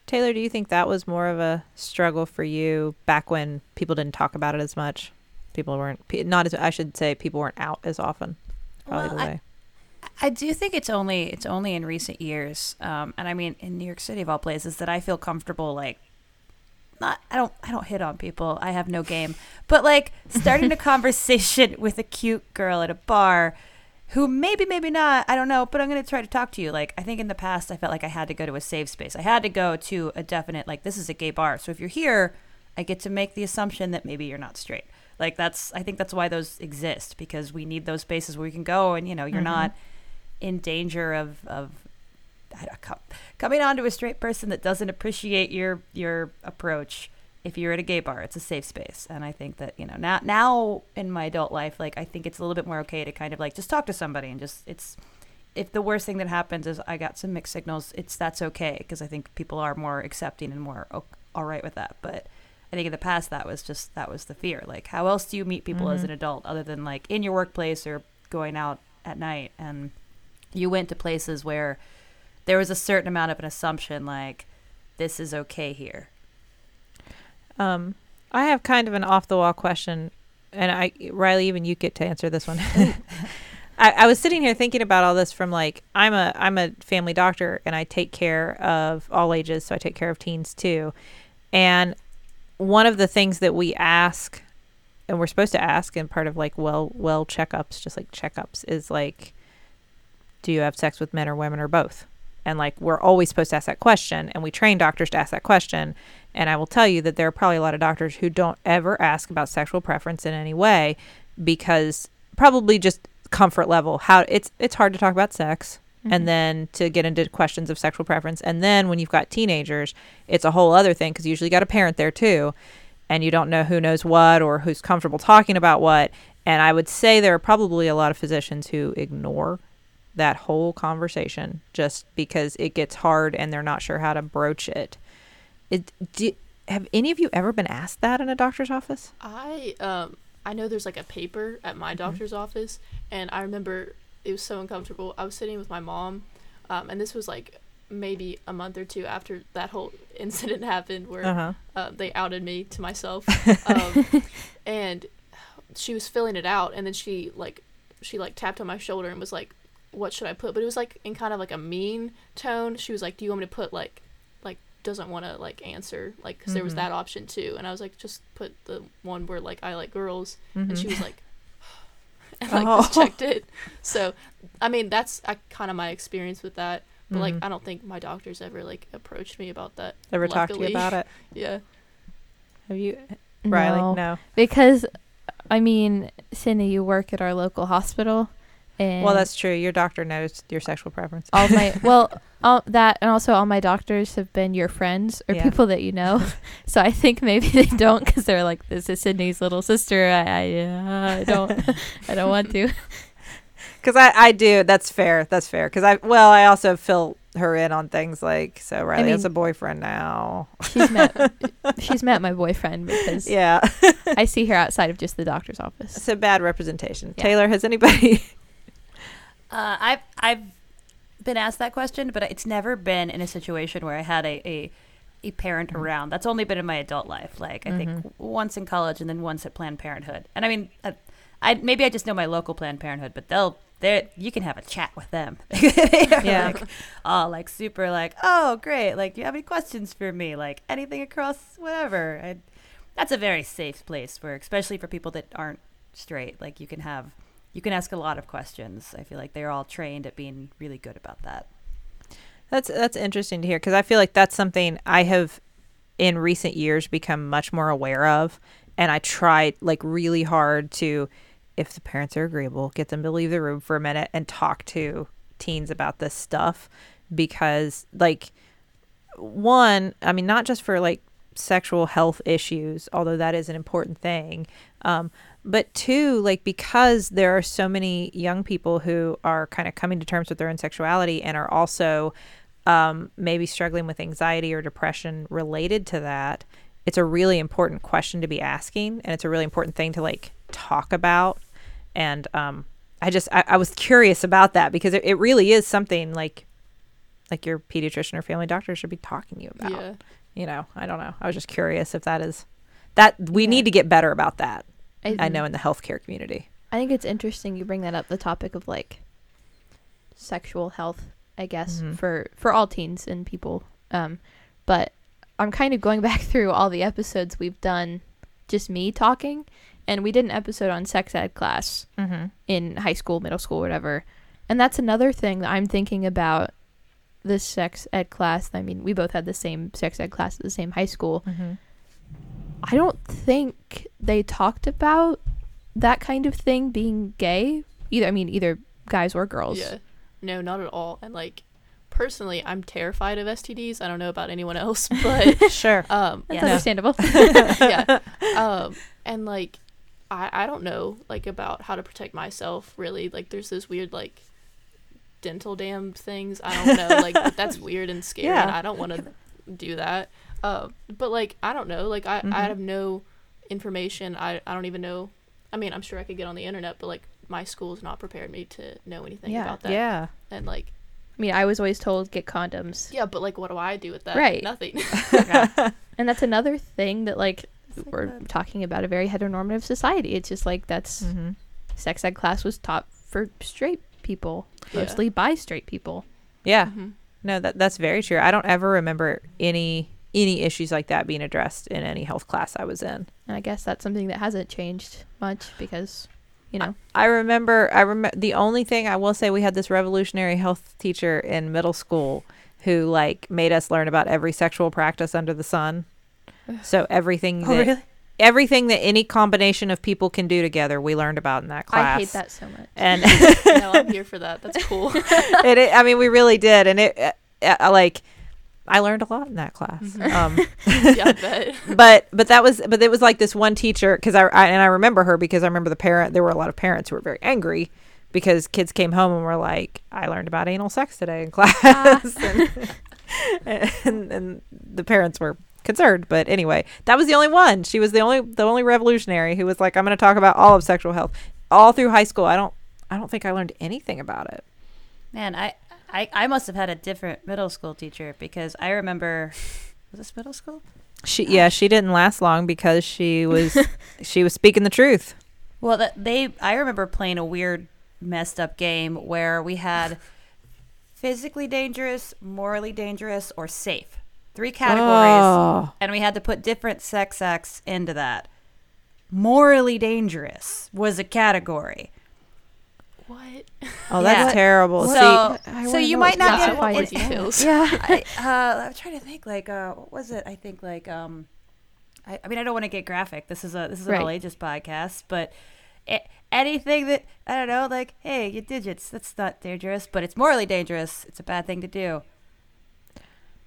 Teylor, do you think that was more of a struggle for you back when people didn't talk about it as much? People weren't not as I should say people weren't out as often. Probably Well, the way. I do think it's only it's only in recent years, um, and I mean in New York City of all places, that I feel comfortable like not I don't I don't hit on people. I have no game, but like starting a conversation with a cute girl at a bar who maybe maybe not I don't know, but I'm gonna try to talk to you. Like I think in the past I felt like I had to go to a safe space. I had to go to a definite like this is a gay bar. So if you're here, I get to make the assumption that maybe you're not straight. Like that's I think that's why those exist because we need those spaces where we can go and you know you're Mhm. not in danger of of com- coming onto a straight person that doesn't appreciate your your approach. If you're at a gay bar, it's a safe space, and I think that you know now now in my adult life, like I think it's a little bit more okay to kind of like just talk to somebody and just it's if the worst thing that happens is I got some mixed signals, it's that's okay because I think people are more accepting and more all right with that. But I think in the past that was just that was the fear. Like how else do you meet people as Mhm. an adult other than like in your workplace or going out at night? And you went to places where there was a certain amount of an assumption like this is okay here. Um, I have kind of an off the wall question, and I Rileigh, even you get to answer this one. I, I was sitting here thinking about all this from like I'm a I'm a family doctor and I take care of all ages, so I take care of teens too. And one of the things that we ask, and we're supposed to ask, and part of like well well checkups, just like checkups, is like, do you have sex with men or women or both? And like we're always supposed to ask that question, and we train doctors to ask that question. And I will tell you that there are probably a lot of doctors who don't ever ask about sexual preference in any way because probably just comfort level. How it's it's hard to talk about sex Mm-hmm. and then to get into questions of sexual preference. And then when you've got teenagers, it's a whole other thing because you usually got a parent there too. And you don't know who knows what or who's comfortable talking about what. And I would say there are probably a lot of physicians who ignore that whole conversation just because it gets hard and they're not sure how to broach it. It do, have any of you ever been asked that in a doctor's office? I um I know there's like a paper at my doctor's office, and I remember it was so uncomfortable. I was sitting with my mom, um, and this was like maybe a month or two after that whole incident happened where Uh-huh. uh, they outed me to myself, um, and she was filling it out, and then she like she like tapped on my shoulder and was like, "What should I put?" But it was like in kind of like a mean tone. She was like, "Do you want me to put like like doesn't want to like answer like because there was Mhm. that option too?" And I was like, "Just put the one where like I like girls," Mhm. and she was like. And like Oh. just checked it. So, I mean, that's uh, kind of my experience with that. But like, Mhm. I don't think my doctor's ever like approached me about that. Ever talked to you about it? Yeah. Have you, Rileigh? No. No. Because, I mean, Sydnee, you work at our local hospital, And Well, that's true. Your doctor knows your sexual preference. all my well all that and also all my doctors have been your friends or Yeah. people that you know so i think maybe they don't because they're like this is sydnee's little sister i i, uh, I don't i don't want to Because I, I do. That's fair. That's fair. Because I, well, I also fill her in on things like, so Rileigh has mean- a boyfriend now. she's met she's met my boyfriend because Yeah. i see her outside of just the doctor's office It's a bad representation. Yeah. Teylor, has anybody? Uh, I've I've been asked that question, but it's never been in a situation where I had a a, a parent Mm-hmm. around. That's only been in my adult life. Like I think once in college and then once at Planned Parenthood. And I mean, I, I maybe I just know my local Planned Parenthood, but they'll they you can have a chat with them. yeah. Like, oh, like super like oh great. Like do you have any questions for me? Like anything across whatever. I, that's a very safe place for especially for people that aren't straight. Like you can have you can ask a lot of questions. I feel like they're all trained at being really good about that. That's that's interesting to hear because I feel like that's something I have in recent years become much more aware of, and I try like really hard to, if the parents are agreeable, get them to leave the room for a minute and talk to teens about this stuff because like one, I mean not just for like sexual health issues, although that is an important thing, um, but two, like because there are so many young people who are kind of coming to terms with their own sexuality and are also um, maybe struggling with anxiety or depression related to that, it's a really important question to be asking, and it's a really important thing to like talk about. And um, I just I, I was curious about that because it, it really is something like like your pediatrician or family doctor should be talking to you about. Yeah. You know, I don't know. I was just curious if that is that we Yeah. need to get better about that. I think- know in the healthcare community. I think it's interesting you bring that up the topic of like sexual health, I guess, Mhm. for for all teens and people. Um but I'm kind of going back through all the episodes we've done just me talking and we did an episode on sex ed class Mm-hmm. in high school, middle school, whatever. And that's another thing that I'm thinking about this sex ed class. I mean, we both had the same sex ed class at the same high school. Mm-hmm. I don't think they talked about that kind of thing being gay. Either I mean either guys or girls. Yeah. No, not at all. And like personally, I'm terrified of STDs. I don't know about anyone else, but Sure. um That's Yeah. understandable. yeah. Um and like I I don't know like about how to protect myself really. Like there's this weird like dental dam things. I don't know. Like that's weird and scary and I don't want to do that. Uh, but like I don't know. Like I, Mhm. I have no information. I, I don't even know. I mean, I'm sure I could get on the internet, but like my school's not prepared me to know anything Yeah. about that. Yeah. And like I mean, I was always told get condoms. yeah, but like what do I do with that? Right. Nothing. And that's another thing that like like we're that. talking about a very heteronormative society. It's just like that's Mm-hmm. sex ed class was taught for straight people, Yeah. mostly by straight people. Yeah. Mhm. No, that that's very true. I don't ever remember any any issues like that being addressed in any health class I was in. And I guess that's something that hasn't changed much because, you know, I remember I remember the only thing I will say we had this revolutionary health teacher in middle school who like made us learn about every sexual practice under the sun. So everything Oh, that everything that any combination of people can do together, we learned about in that class. I hate that so much. And no, I'm here for that. That's cool. it, it- I mean, we really did, and it uh, uh, like I learned a lot in that class. Mhm. Um, yeah, I bet. but but that was but it was like this one teacher because I, I and I remember her because I remember the parent. There were a lot of parents who were very angry because kids came home and were like, "I learned about anal sex today in class," and, and and the parents were concerned. But anyway, that was the only one. She was the only the only revolutionary who was like, "I'm going to talk about all of sexual health all through high school." I don't I don't think I learned anything about it. Man, I, I I must have had a different middle school teacher because I remember was this middle school? She yeah, she didn't last long because she was she was speaking the truth. Well, that they I remember playing a weird messed up game where we had physically dangerous, morally dangerous, or safe. Three categories. Oh. And we had to put different sex acts into that. Morally dangerous was a category. What? Oh, that's Yeah. terrible. So, See, so you might not what's get classified more it- anal. details. Yeah, I, uh, I'm trying to think. Like, uh, what was it? I think like, um, I, I mean, I don't want to get graphic. This is a this is an Right. all ages podcast, but it, anything that I don't know, like, hey, your digits, that's not dangerous, but it's morally dangerous. It's a bad thing to do.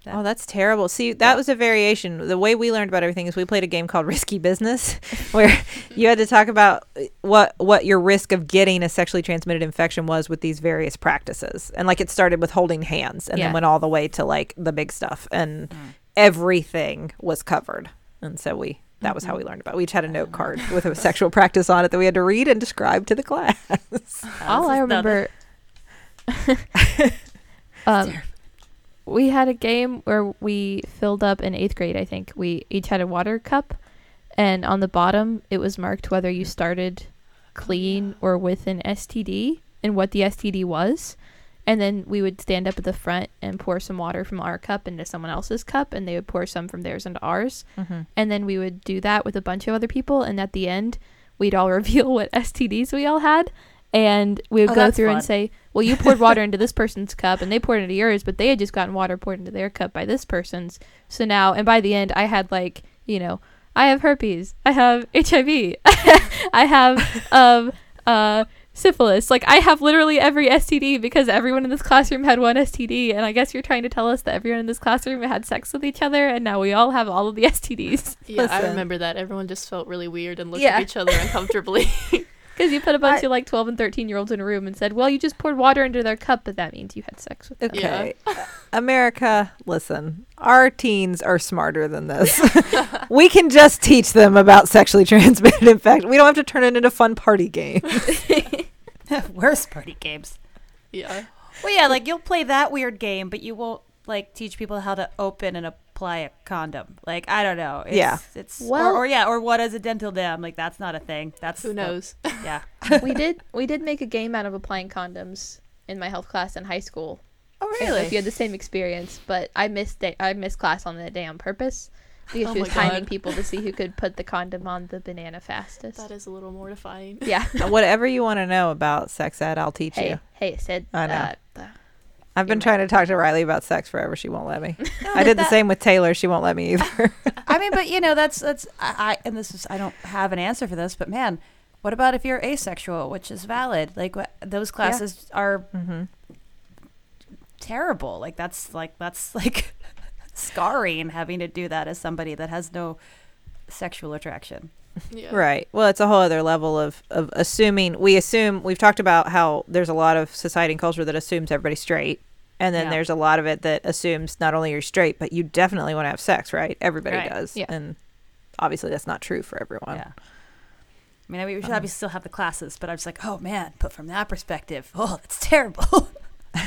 That- Oh, that's terrible. See, that was a variation. The way we learned about everything is we played a game called Risky Business, where you had to talk about uh, what what your risk of getting a sexually transmitted infection was with these various practices. And like it started with holding hands and Yeah. then went all the way to like the big stuff and Mm. everything was covered. And so we that was how we learned about. it. We each had a note card with a sexual practice on it that we had to read and describe to the class. All I remember. um, we had a game where we filled up in eighth grade. I think we each had a water cup, and on the bottom it was marked whether you started clean or with an STD and what the STD was. And then we would stand up at the front and pour some water from our cup into someone else's cup, and they would pour some from theirs into ours. Mm-hmm. And then we would do that with a bunch of other people. And at the end, we'd all reveal what STDs we all had. And we would Oh, go through fun. and say, well, you poured water into this person's cup and they poured into yours, but they had just gotten water poured into their cup by this person's. So now, and by the end, I had like, you know, I have herpes, I have HIV, I have um, uh, syphilis. Like, I have literally every STD because everyone in this classroom had one STD. And I guess you're trying to tell us that everyone in this classroom had sex with each other, and now we all have all of the STDs. Yeah, I remember that. Everyone just felt really weird and looked Yeah. at each other uncomfortably. Because you put a bunch I- of like 12 and 13 year olds in a room and said, well, you just poured water into their cup, but that means you had sex with them. Okay. America, listen. Our teens are smarter than this. we can just teach them about sexually transmitted infection. We don't have to turn it into fun party games. Worst party games. yeah. Well, yeah, like you'll play that weird game, but you won't like teach people how to open and apply a condom. Like I don't know. It's, Yeah. It's Well- or, or yeah, or what is a dental dam? Like that's not a thing. That's Who the- knows? yeah. we did we did make a game out of applying condoms in my health class in high school. Oh I don't know if you had the same experience, but I missed day- I missed class on that day on purpose because Oh she was my timing God. people to see who could put the condom on the banana fastest. That is a little mortifying. yeah. Whatever you want to know about sex ed, I'll teach hey, you. hey, Sid. I know. Uh, I've been trying to talk to Rileigh about sex forever. She won't let me. I did the same with Teylor. She won't let me either. I mean, but you know, that's that's I, I and this is I don't have an answer for this, but man, what about if you're asexual, which is valid? Like what, those classes are mm-hmm. terrible. Like that's like that's like scarring having to do that as somebody that has no sexual attraction. Yeah. Right. Well, it's a whole other level of, of assuming. We assume, we've talked about how there's a lot of society and culture that assumes everybody's straight. And then Yeah. there's a lot of it that assumes not only you're straight, but you definitely want to have sex, right? Everybody Right. does. Yeah. And obviously that's not true for everyone. Yeah. I mean, we should Um, obviously still have the classes, but I was like, oh man, but from that perspective, oh, that's terrible.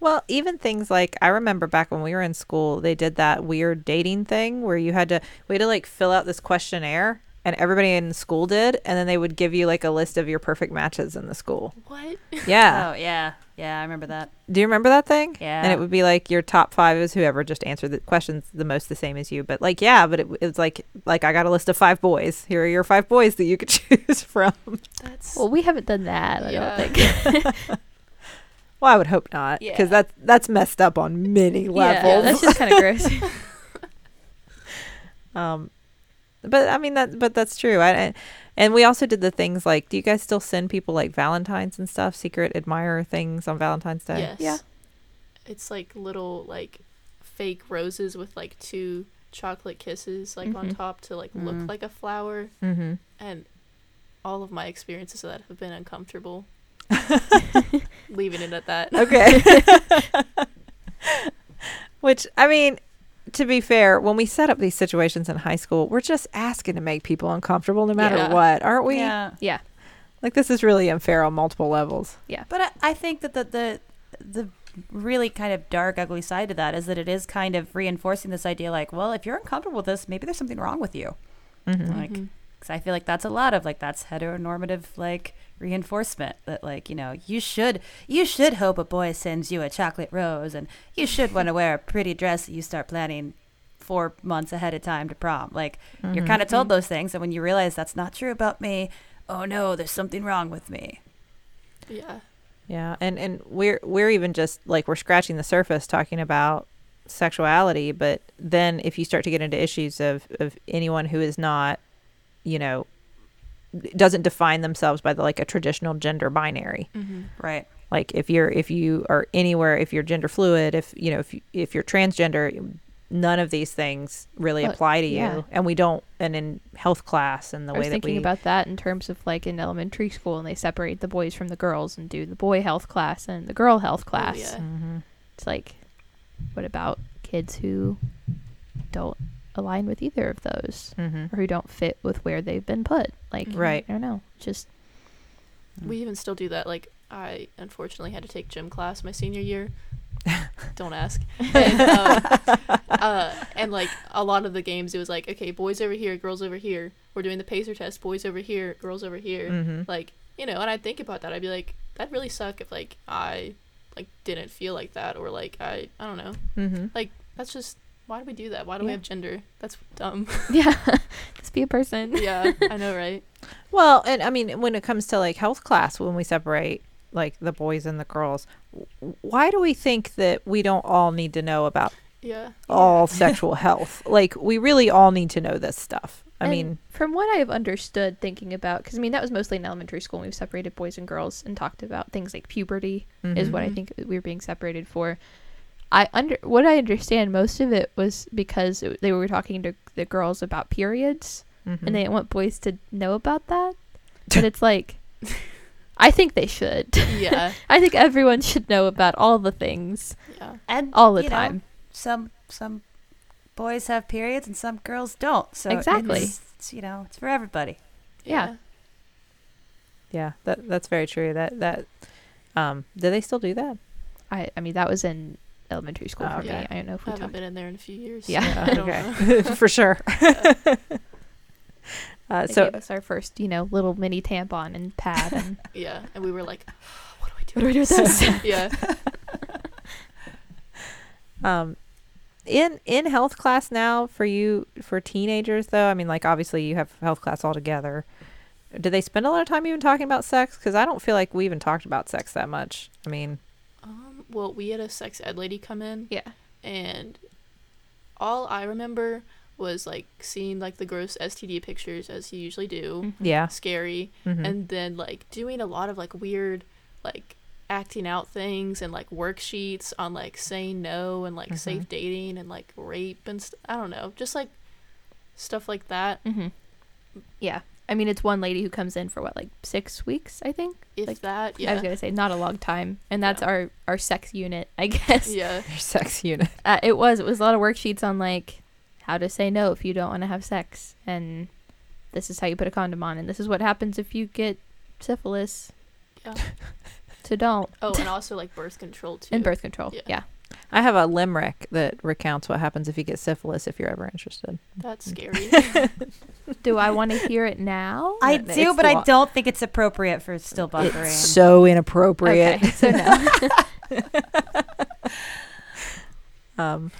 Well, even things like I remember back when we were in school, they did that weird dating thing where you had to we had to like fill out this questionnaire and everybody in school did and then they would give you like a list of your perfect matches in the school. What? Yeah. Oh yeah, yeah, I remember that. Do you remember that thing? Yeah. And it would be like your top five is whoever just answered the questions the most the same as you. But like, yeah, but it, it was like, like I got a list of five boys. Here are your five boys that you could choose from. That's well, we haven't done that. I Yeah. don't think. Well, I would hope not, Yeah. because that's that's messed up on many levels. yeah, that's just kind of gross. um, but I mean that, but that's true. I, I- and we also did the things like, do you guys still send people like Valentines and stuff, secret admirer things on Valentine's Day? Yes. Yeah. It's like little like fake roses with like two chocolate kisses like on Mhm. top to like look Mm. like a flower Mm-hmm. and all of my experiences of that have been uncomfortable. Leaving it at that. Okay. Which I mean, to be fair, when we set up these situations in high school, we're just asking to make people uncomfortable no matter Yeah. what, aren't we? yeah, yeah. Like this is really unfair on multiple levels. Yeah. But I, I think that the, the the really kind of dark, ugly side to that is that it is kind of reinforcing this idea, like, well, if you're uncomfortable with this, maybe there's something wrong with you. Mm-hmm. Like, Mhm. Because I feel like that's a lot of like that's heteronormative like reinforcement that like you know you should you should hope a boy sends you a chocolate rose and you should want to wear a pretty dress that you start planning four months ahead of time to prom like you're Mhm. kind of told those things and when you realize that's not true about me oh no there's something wrong with me Yeah. Yeah, and and we're we're even just like we're scratching the surface talking about sexuality, but then if you start to get into issues of of anyone who is not, you know, doesn't define themselves by the like a traditional gender binary. Mm-hmm. Right. Like if you're if you are anywhere, if you're gender fluid, if you know if you, if you're transgender, none of these things really Well, apply to yeah. you, and we don't. And in health class and the I was way that thinking we about that in terms of like in elementary school, and they separate the boys from the girls and do the boy health class and the girl health class. yeah. Mhm. It's like, what about kids who don't align with either of those, Mhm. or who don't fit with where they've been put? Like, Right. I don't know. Just We even still do that. Like I unfortunately had to take gym class my senior year. Don't ask. And, um, uh, and like a lot of the games, it was like, okay, boys over here, girls over here. We're doing the pacer test. Boys over here, girls over here. Mhm. Like you know, and I'd think about that. I'd be like, that'd really suck if like I like didn't feel like that or like I I don't know. Mhm. That's just why do we do that? Why do we have gender? That's dumb. yeah, just be a person. yeah, I know, right? Well, and I mean, when it comes to like health class, when we separate like the boys and the girls, why do we think that we don't all need to know about Yeah. all sexual health? Like, we really all need to know this stuff. I And mean, from what I have understood, thinking about, because I mean, that was mostly in elementary school. We've separated boys and girls and talked about things like puberty is mhm. what I Mhm. think we were being separated for. I under what I understand, most of it was because it, they were talking to the girls about periods, Mhm. and they didn't want boys to know about that. But it's like, I think they should. Yeah. I think everyone should know about all the things Yeah. And all the you know, time. some some boys have periods and some girls don't. So Exactly. it's, it's, you know, it's for everybody. Yeah. yeah, that that's very true. That that um, do they still do that? I I mean, that was in elementary school Oh, for okay. me. I don't know if I we haven't talked. been in there in a few years. Yeah. so I don't know. okay, for sure. uh, so gave us our first, you know, little mini tampon and pad, and Yeah, and we were like, what do we do? what do we do with this? yeah. um in in health class now for you for teenagers though i mean like obviously you have health class all together. do they spend a lot of time even talking about sex because i don't feel like we even talked about sex that much i mean well, we had a sex ed lady come in, yeah. and all I remember was like seeing like the gross STD pictures as you usually do, yeah scary, Mhm. and then like doing a lot of like weird like acting out things and like worksheets on like saying no and like safe dating and like rape and st- I don't know, just like stuff like that. Mm-hmm. Yeah. I mean, it's one lady who comes in for what, like six weeks, I think. If Like, that, yeah. I was gonna say not a long time, and that's Yeah. our our sex unit, I guess. yeah, your sex unit Uh, it was it was a lot of worksheets on like how to say no if you don't want to have sex, and this is how you put a condom on, and this is what happens if you get syphilis. yeah. So don't. Oh, and also like birth control too. And birth control. Yeah. Yeah. I have a limerick that recounts what happens if you get syphilis if you're ever interested That's scary. Do I want to hear it now? I No, do, but the I don't think it's appropriate for still buffering. it's so inappropriate Okay, so no. um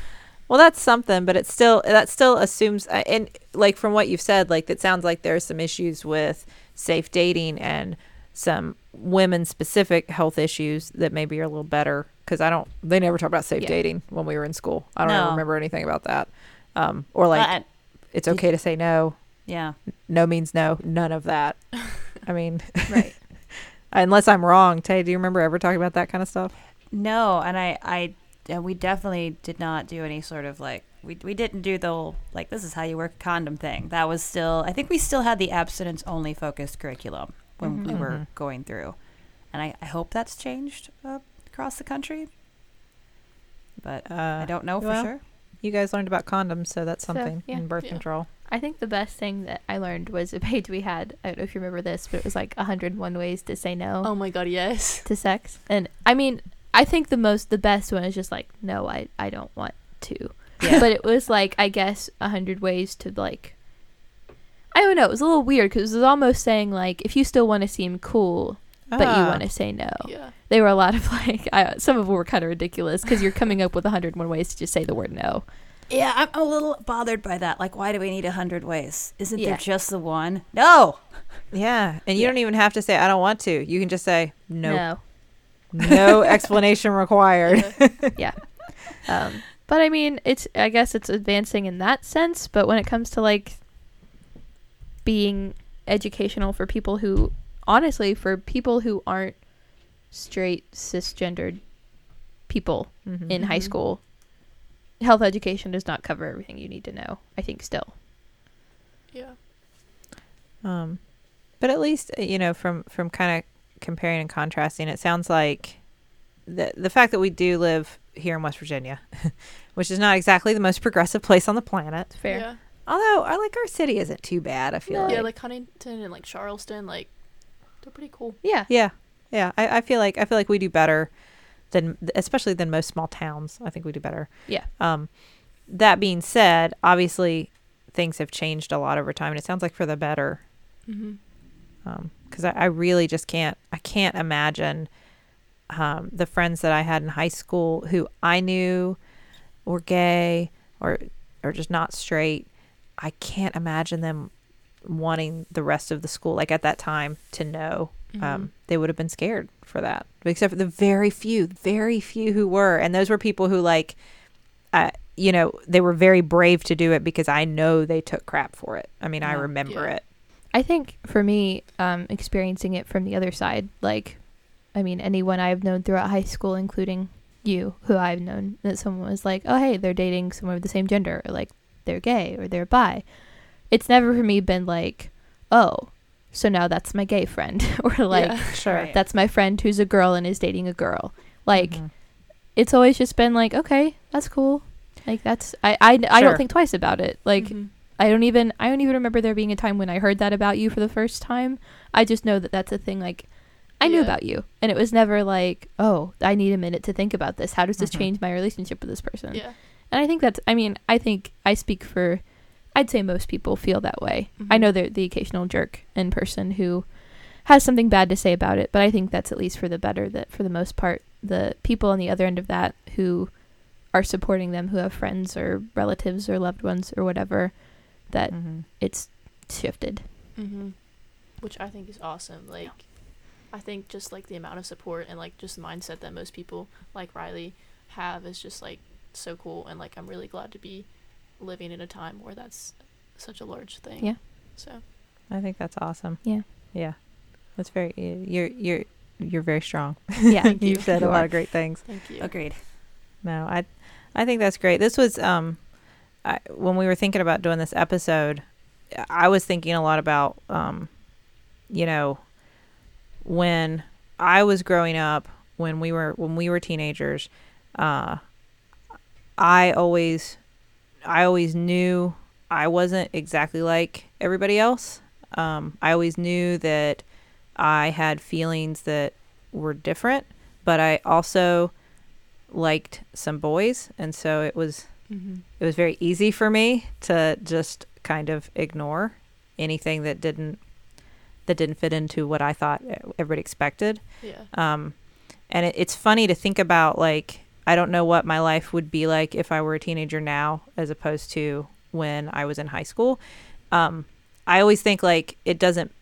well that's something but it still that still assumes uh, and like from what you've said like it sounds like there's some issues with safe dating and some women specific health issues that maybe are a little better because i don't they never talk about safe Yeah. dating when we were in school i don't No. remember anything about that um or like But, it's okay to say no yeah. no means no none of that i mean right. unless i'm wrong tay do you remember ever talking about that kind of stuff No, and I, I, and we definitely did not do any sort of like we we didn't do the whole like this is how you work a condom thing. That was still I think we still had the abstinence only focused curriculum when we were Mhm. going through, and I, I hope that's changed uh, across the country. But uh I don't know for sure. you guys learned about condoms so that's So, something yeah. in birth Yeah. control I think the best thing that I learned was a page we had. I don't know if you remember this, but it was like 101 ways to say no oh my god, yes. to sex. And I mean, I think the most, the best one is just like, no, I, I don't want to. Yeah. But it was like, I guess, 100 ways to like, I don't know. It was a little weird because it was almost saying like, if you still want to seem cool, but you Ah. want to say no. Yeah. They were a lot of like, I, some of them were kind of ridiculous because you're coming up with 101 ways to just say the word no. Yeah, I'm a little bothered by that. Like, why do we need a hundred ways? Isn't Yeah. there just the one? No. Yeah, and you Yeah. don't even have to say I don't want to. You can just say no. No. No explanation required. Yeah. Um, but I mean, it's I guess it's advancing in that sense. But when it comes to like being educational for people who honestly for people who aren't straight cisgendered people Mhm. in high Mhm. school. Health education does not cover everything you need to know. I think still. Yeah. Um, but at least uh, you know from from kind of comparing and contrasting, it sounds like the the fact that we do live here in West Virginia, which is not exactly the most progressive place on the planet. It's fair. Yeah. Although I like our city isn't too bad. I feel No. like Yeah, like Huntington and like Charleston, like they're pretty cool. Yeah. yeah, yeah. I, I feel like I feel like we do better than especially than most small towns. I think we do better. Yeah. Um, that being said, obviously things have changed a lot over time, and it sounds like for the better. Mm-hmm. because I, I really just can't I can't imagine um, the friends that I had in high school who I knew were gay or or just not straight. I can't imagine them wanting the rest of the school like at that time to know. Mm-hmm. Um, they would have been scared for that, except for the very few, very few who were, and those were people who like, uh, you know, they were very brave to do it because I know they took crap for it. I mean, I remember Yeah. it. I think for me, um, experiencing it from the other side, like, I mean, anyone I've known throughout high school, including you, who I've known, that someone was like, oh, hey, they're dating someone of the same gender, or like they're gay, or they're bi. It's never for me been like, oh, so now that's my gay friend, or like, Yeah. Sure. Right. that's my friend who's a girl and is dating a girl. Like, Mhm. it's always just been like, okay, that's cool. Like that's I I, I don't think twice about it. Like Mhm. I don't even I don't even remember there being a time when I heard that about you for the first time. I just know that that's a thing like I knew Yeah. about you and it was never like, "Oh, I need a minute to think about this. How does this Mhm. change my relationship with this person?" yeah. And I think that's I mean, I think I speak for I'd say most people feel that way. I Mhm. know they're the occasional jerk in person who has something bad to say about it, but I think that's at least for the better that for the most part the people on the other end of that who are supporting them who have friends or relatives or loved ones or whatever that Mhm. it's shifted. Mm-hmm. Which I think is awesome. Like, I think just like the amount of support and like just the mindset that most people like Rileigh have is just like so cool. And like, I'm really glad to be living in a time where that's such a large thing. Yeah. So, I think that's awesome. Yeah. Yeah. That's very you're you're you're very strong. Yeah. Thank You've said You a lot of great things. thank you. Agreed. No, I I think that's great. This was um I, when we were thinking about doing this episode, I was thinking a lot about um you know when I was growing up, when we were when we were teenagers, uh I always I always knew I wasn't exactly like everybody else. Um I always knew that I had feelings that were different, but I also liked some boys and so it was Mm-hmm. it was very easy for me to just kind of ignore anything that didn't that didn't fit into what I thought everybody expected Yeah. um and it, it's funny to think about like I don't know what my life would be like if I were a teenager now as opposed to when I was in high school um I always think like it doesn't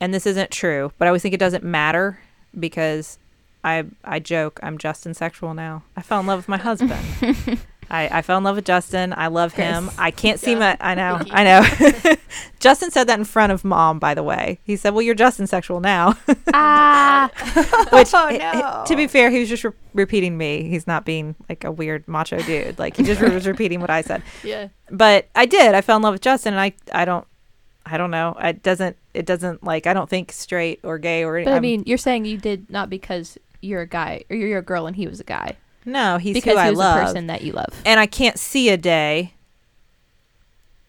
and this isn't true but I always think it doesn't matter because I I joke I'm Justin sexual now. I fell in love with my husband. I, I fell in love with Justin. I love him. I can't see Yeah. my. I know. I know. Justin said that in front of mom. By the way, he said, "Well, you're Justin sexual now." ah, Which, Oh, i- to be fair, he was just re- repeating me. He's not being like a weird macho dude. Like he just was repeating what I said. Yeah. But I did. I fell in love with Justin, and I I don't. I don't know. It doesn't. It doesn't like. I don't think straight or gay or. but I I'm- mean, you're saying you did not because you're a guy or you're a girl and he was a guy. No. He's because who he I was love. a person that you love. and I can't see a day,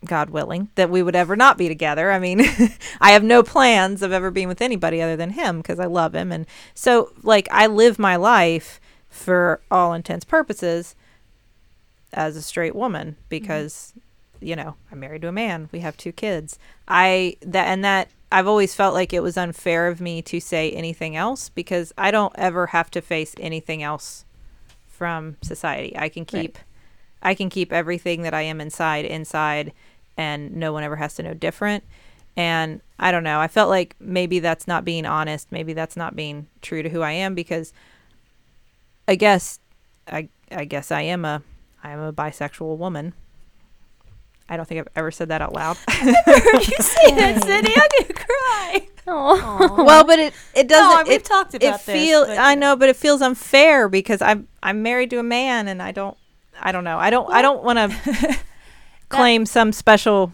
God willing, that we would ever not be together. I mean, I have no plans of ever being with anybody other than him because I love him. And so, like, I live my life for all intents purposes as a straight woman because, you know, I'm married to a man. We have two kids. I, that, and that, I've always felt like it was unfair of me to say anything else because I don't ever have to face anything else from society. I can Right. keep I can keep everything that I am inside inside and no one ever has to know different. And I don't know. I felt like maybe that's not being honest. Maybe that's not being true to who I am because I guess I I guess I am a I am a bisexual woman. I don't think I've ever said that out loud. you say that, Sydnee? I'm gonna cry. Oh, well, but it it doesn't. no, we've it talked it about this. feel but, I you know, but it feels unfair because I'm I'm married to a man and I don't I don't know. I don't I don't want to claim some special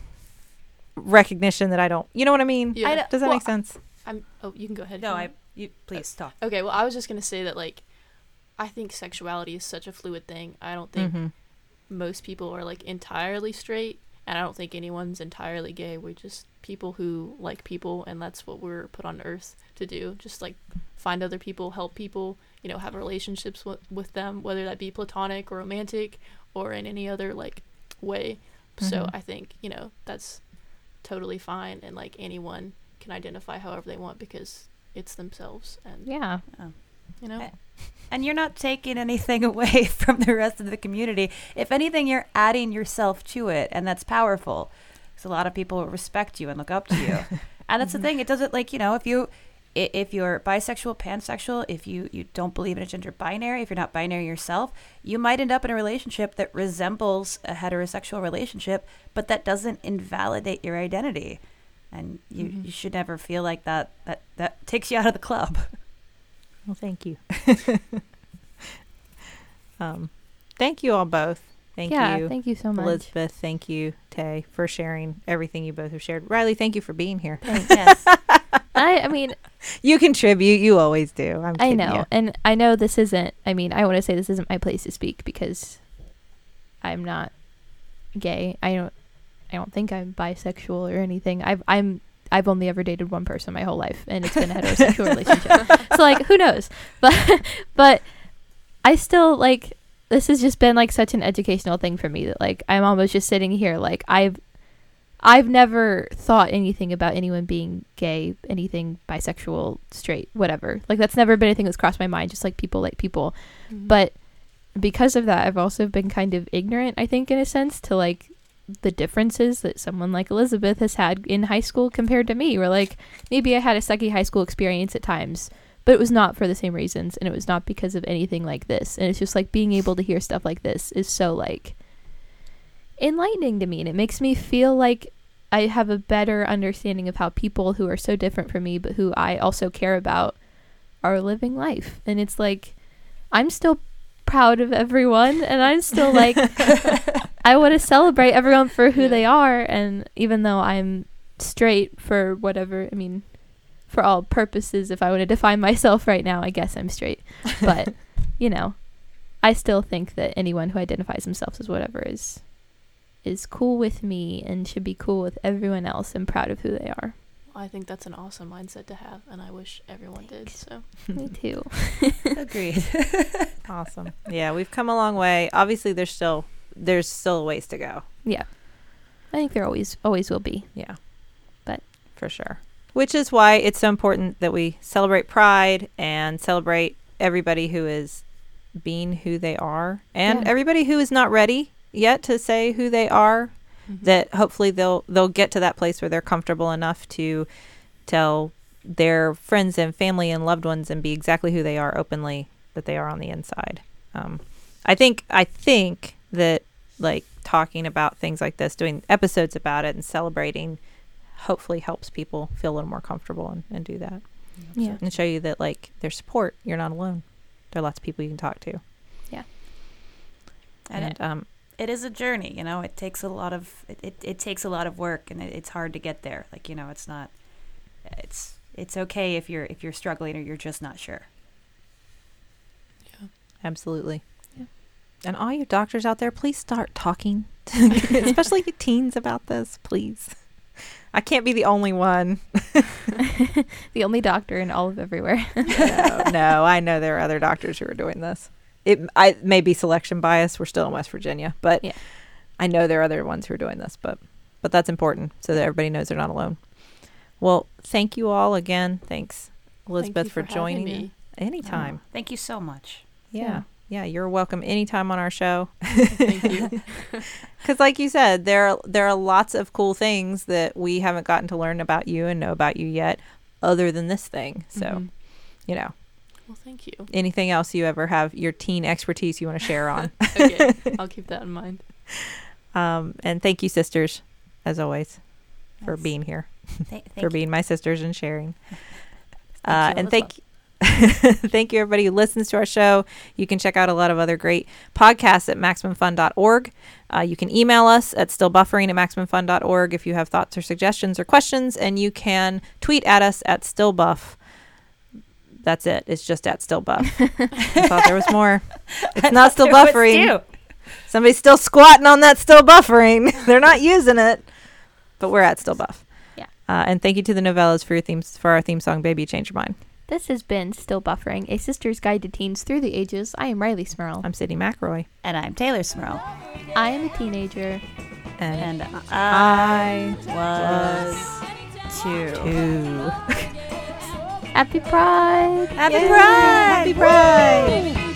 recognition that I don't. You know what I mean? Yeah. I Does that Well, make sense? I'm. Oh, you can go ahead. No, I. you You please talk. want. Okay. Well, I was just gonna say that like, I think sexuality is such a fluid thing. I don't think Mhm. most people are like entirely straight, and I don't think anyone's entirely gay. We're just people who like people, and that's what we're put on earth to do. Just like find other people, help people, you know, have relationships with, with them, whether that be platonic or romantic or in any other like way. So Mhm. I think you know that's totally fine, and like anyone can identify however they want because it's themselves, and yeah. You know. And you're not taking anything away from the rest of the community. If anything, you're adding yourself to it, and that's powerful. Because a lot of people respect you and look up to you. and that's the thing. It doesn't like you know if you if you're bisexual, pansexual, if you you don't believe in a gender binary, if you're not binary yourself, you might end up in a relationship that resembles a heterosexual relationship, but that doesn't invalidate your identity. And you, Mhm. you should never feel like that that that takes you out of the club. Well, thank you. um, thank you all both. Thank yeah, you, thank you so much. Elizabeth. Thank you, Tay, for sharing everything you both have shared. Rileigh, thank you for being here. yes. I, I mean, You contribute. You always do. I'm I know, you. and I know this isn't. I mean, I want to say this isn't my place to speak because I'm not gay. I don't. I don't think I'm bisexual or anything. I've I'm I've only ever dated one person my whole life, and it's been a heterosexual relationship. So like, who knows? But but I still like. This has just been like such an educational thing for me that like I'm almost just sitting here like I've I've never thought anything about anyone being gay, anything bisexual, straight, whatever. Like that's never been anything that's crossed my mind. Just like people like people, Mhm. but because of that, I've also been kind of ignorant. I think in a sense to like the differences that someone like Elizabeth has had in high school compared to me. Where like maybe I had a sucky high school experience at times, but it was not for the same reasons, and it was not because of anything like this. And it's just like being able to hear stuff like this is so like enlightening to me and it makes me feel like I have a better understanding of how people who are so different from me but who I also care about are living life. And it's like I'm still proud of everyone and I'm still like I want to celebrate everyone for who Yeah. they are and even though I'm straight for whatever, I mean for all purposes if I want to define myself right now, I guess I'm straight. But, you know, I still think that anyone who identifies themselves as whatever is is cool with me and should be cool with everyone else and proud of who they are. I think that's an awesome mindset to have, and I wish everyone did. So me too. Agreed. awesome. Yeah, we've come a long way. Obviously, there's still there's still a ways to go. Yeah. I think there always always will be. Yeah. But- for sure. Which is why it's so important that we celebrate pride and celebrate everybody who is being who they are and Yeah. everybody who is not ready yet to say who they are that hopefully they'll they'll get to that place where they're comfortable enough to tell their friends and family and loved ones and be exactly who they are openly that they are on the inside. Um, I think I think that like talking about things like this, doing episodes about it and celebrating, hopefully helps people feel a little more comfortable and, and do that Yeah. and show you that like there's support. You're not alone. There are lots of people you can talk to. And And, it, um, it is a journey, you know. It takes a lot of it, it, it takes a lot of work, and it, it's hard to get there. Like you know, it's not. It's it's okay if you're if you're struggling or you're just not sure. Yeah. Absolutely. Yeah. And all you doctors out there, please start talking, especially the teens about this, please. I can't be the only one. the only doctor in all of everywhere. no, no, I know there are other doctors who are doing this. It I it may be selection bias. We're still in West Virginia, but Yeah. I know there are other ones who are doing this. But but that's important so that everybody knows they're not alone. Well, thank you all again. Thanks, Elizabeth, you for, for joining me. me. Anytime. Oh, thank you so much. Yeah. yeah. You're welcome anytime on our show. Thank you. Because, like you said, there are, there are lots of cool things that we haven't gotten to learn about you and know about you yet, other than this thing. So, Mhm. you know, well, thank you. anything else you ever have your teen expertise you want to share on? Okay, I'll keep that in mind. Um, and thank you, sisters, as always, for being here, Th- thank for you. being my sisters and sharing. Thank Uh, you, and Elizabeth. thank thank you everybody who listens to our show. You can check out a lot of other great podcasts at maximumfun.org. Uh, you can email us at stillbuffering at maximumfun.org if you have thoughts or suggestions or questions, and you can tweet at us at stillbuff. That's it. It's just at stillbuff. I thought there was more. It's not still buffering. Somebody's still squatting on that still buffering. They're not using it, but we're at still buff. Yeah. Uh, and thank you to the Nouvellas for your themes for our theme song, "Baby Change Your Mind." This has been Still Buffering, a sister's guide to teens through the ages. I am Rileigh Smirl. I'm Sydnee McElroy, And I'm Teylor Smirl. I am a teenager. and, And I I was two. too. Happy Pride! Happy Yay! Pride! Happy Pride!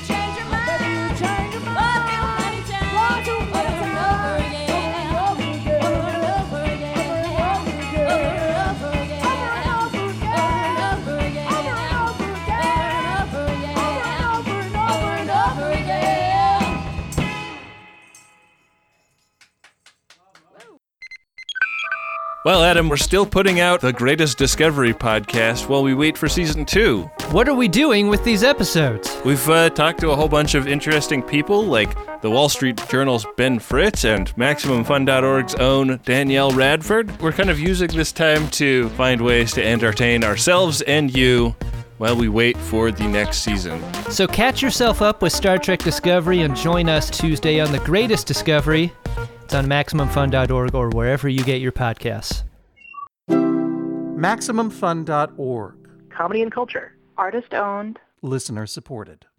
Well, Adam, we're still putting out the Greatest Discovery podcast while we wait for season two. What are we doing with these episodes? We've uh, talked to a whole bunch of interesting people, like the Wall Street Journal's Ben Fritz and MaximumFun.org's own Danielle Radford. We're kind of using this time to find ways to entertain ourselves and you while we wait for the next season. So catch yourself up with Star Trek Discovery and join us Tuesday on The Greatest Discovery. It's on MaximumFun.org or wherever you get your podcasts. MaximumFun.org. comedy and culture. Artist owned. Listener supported.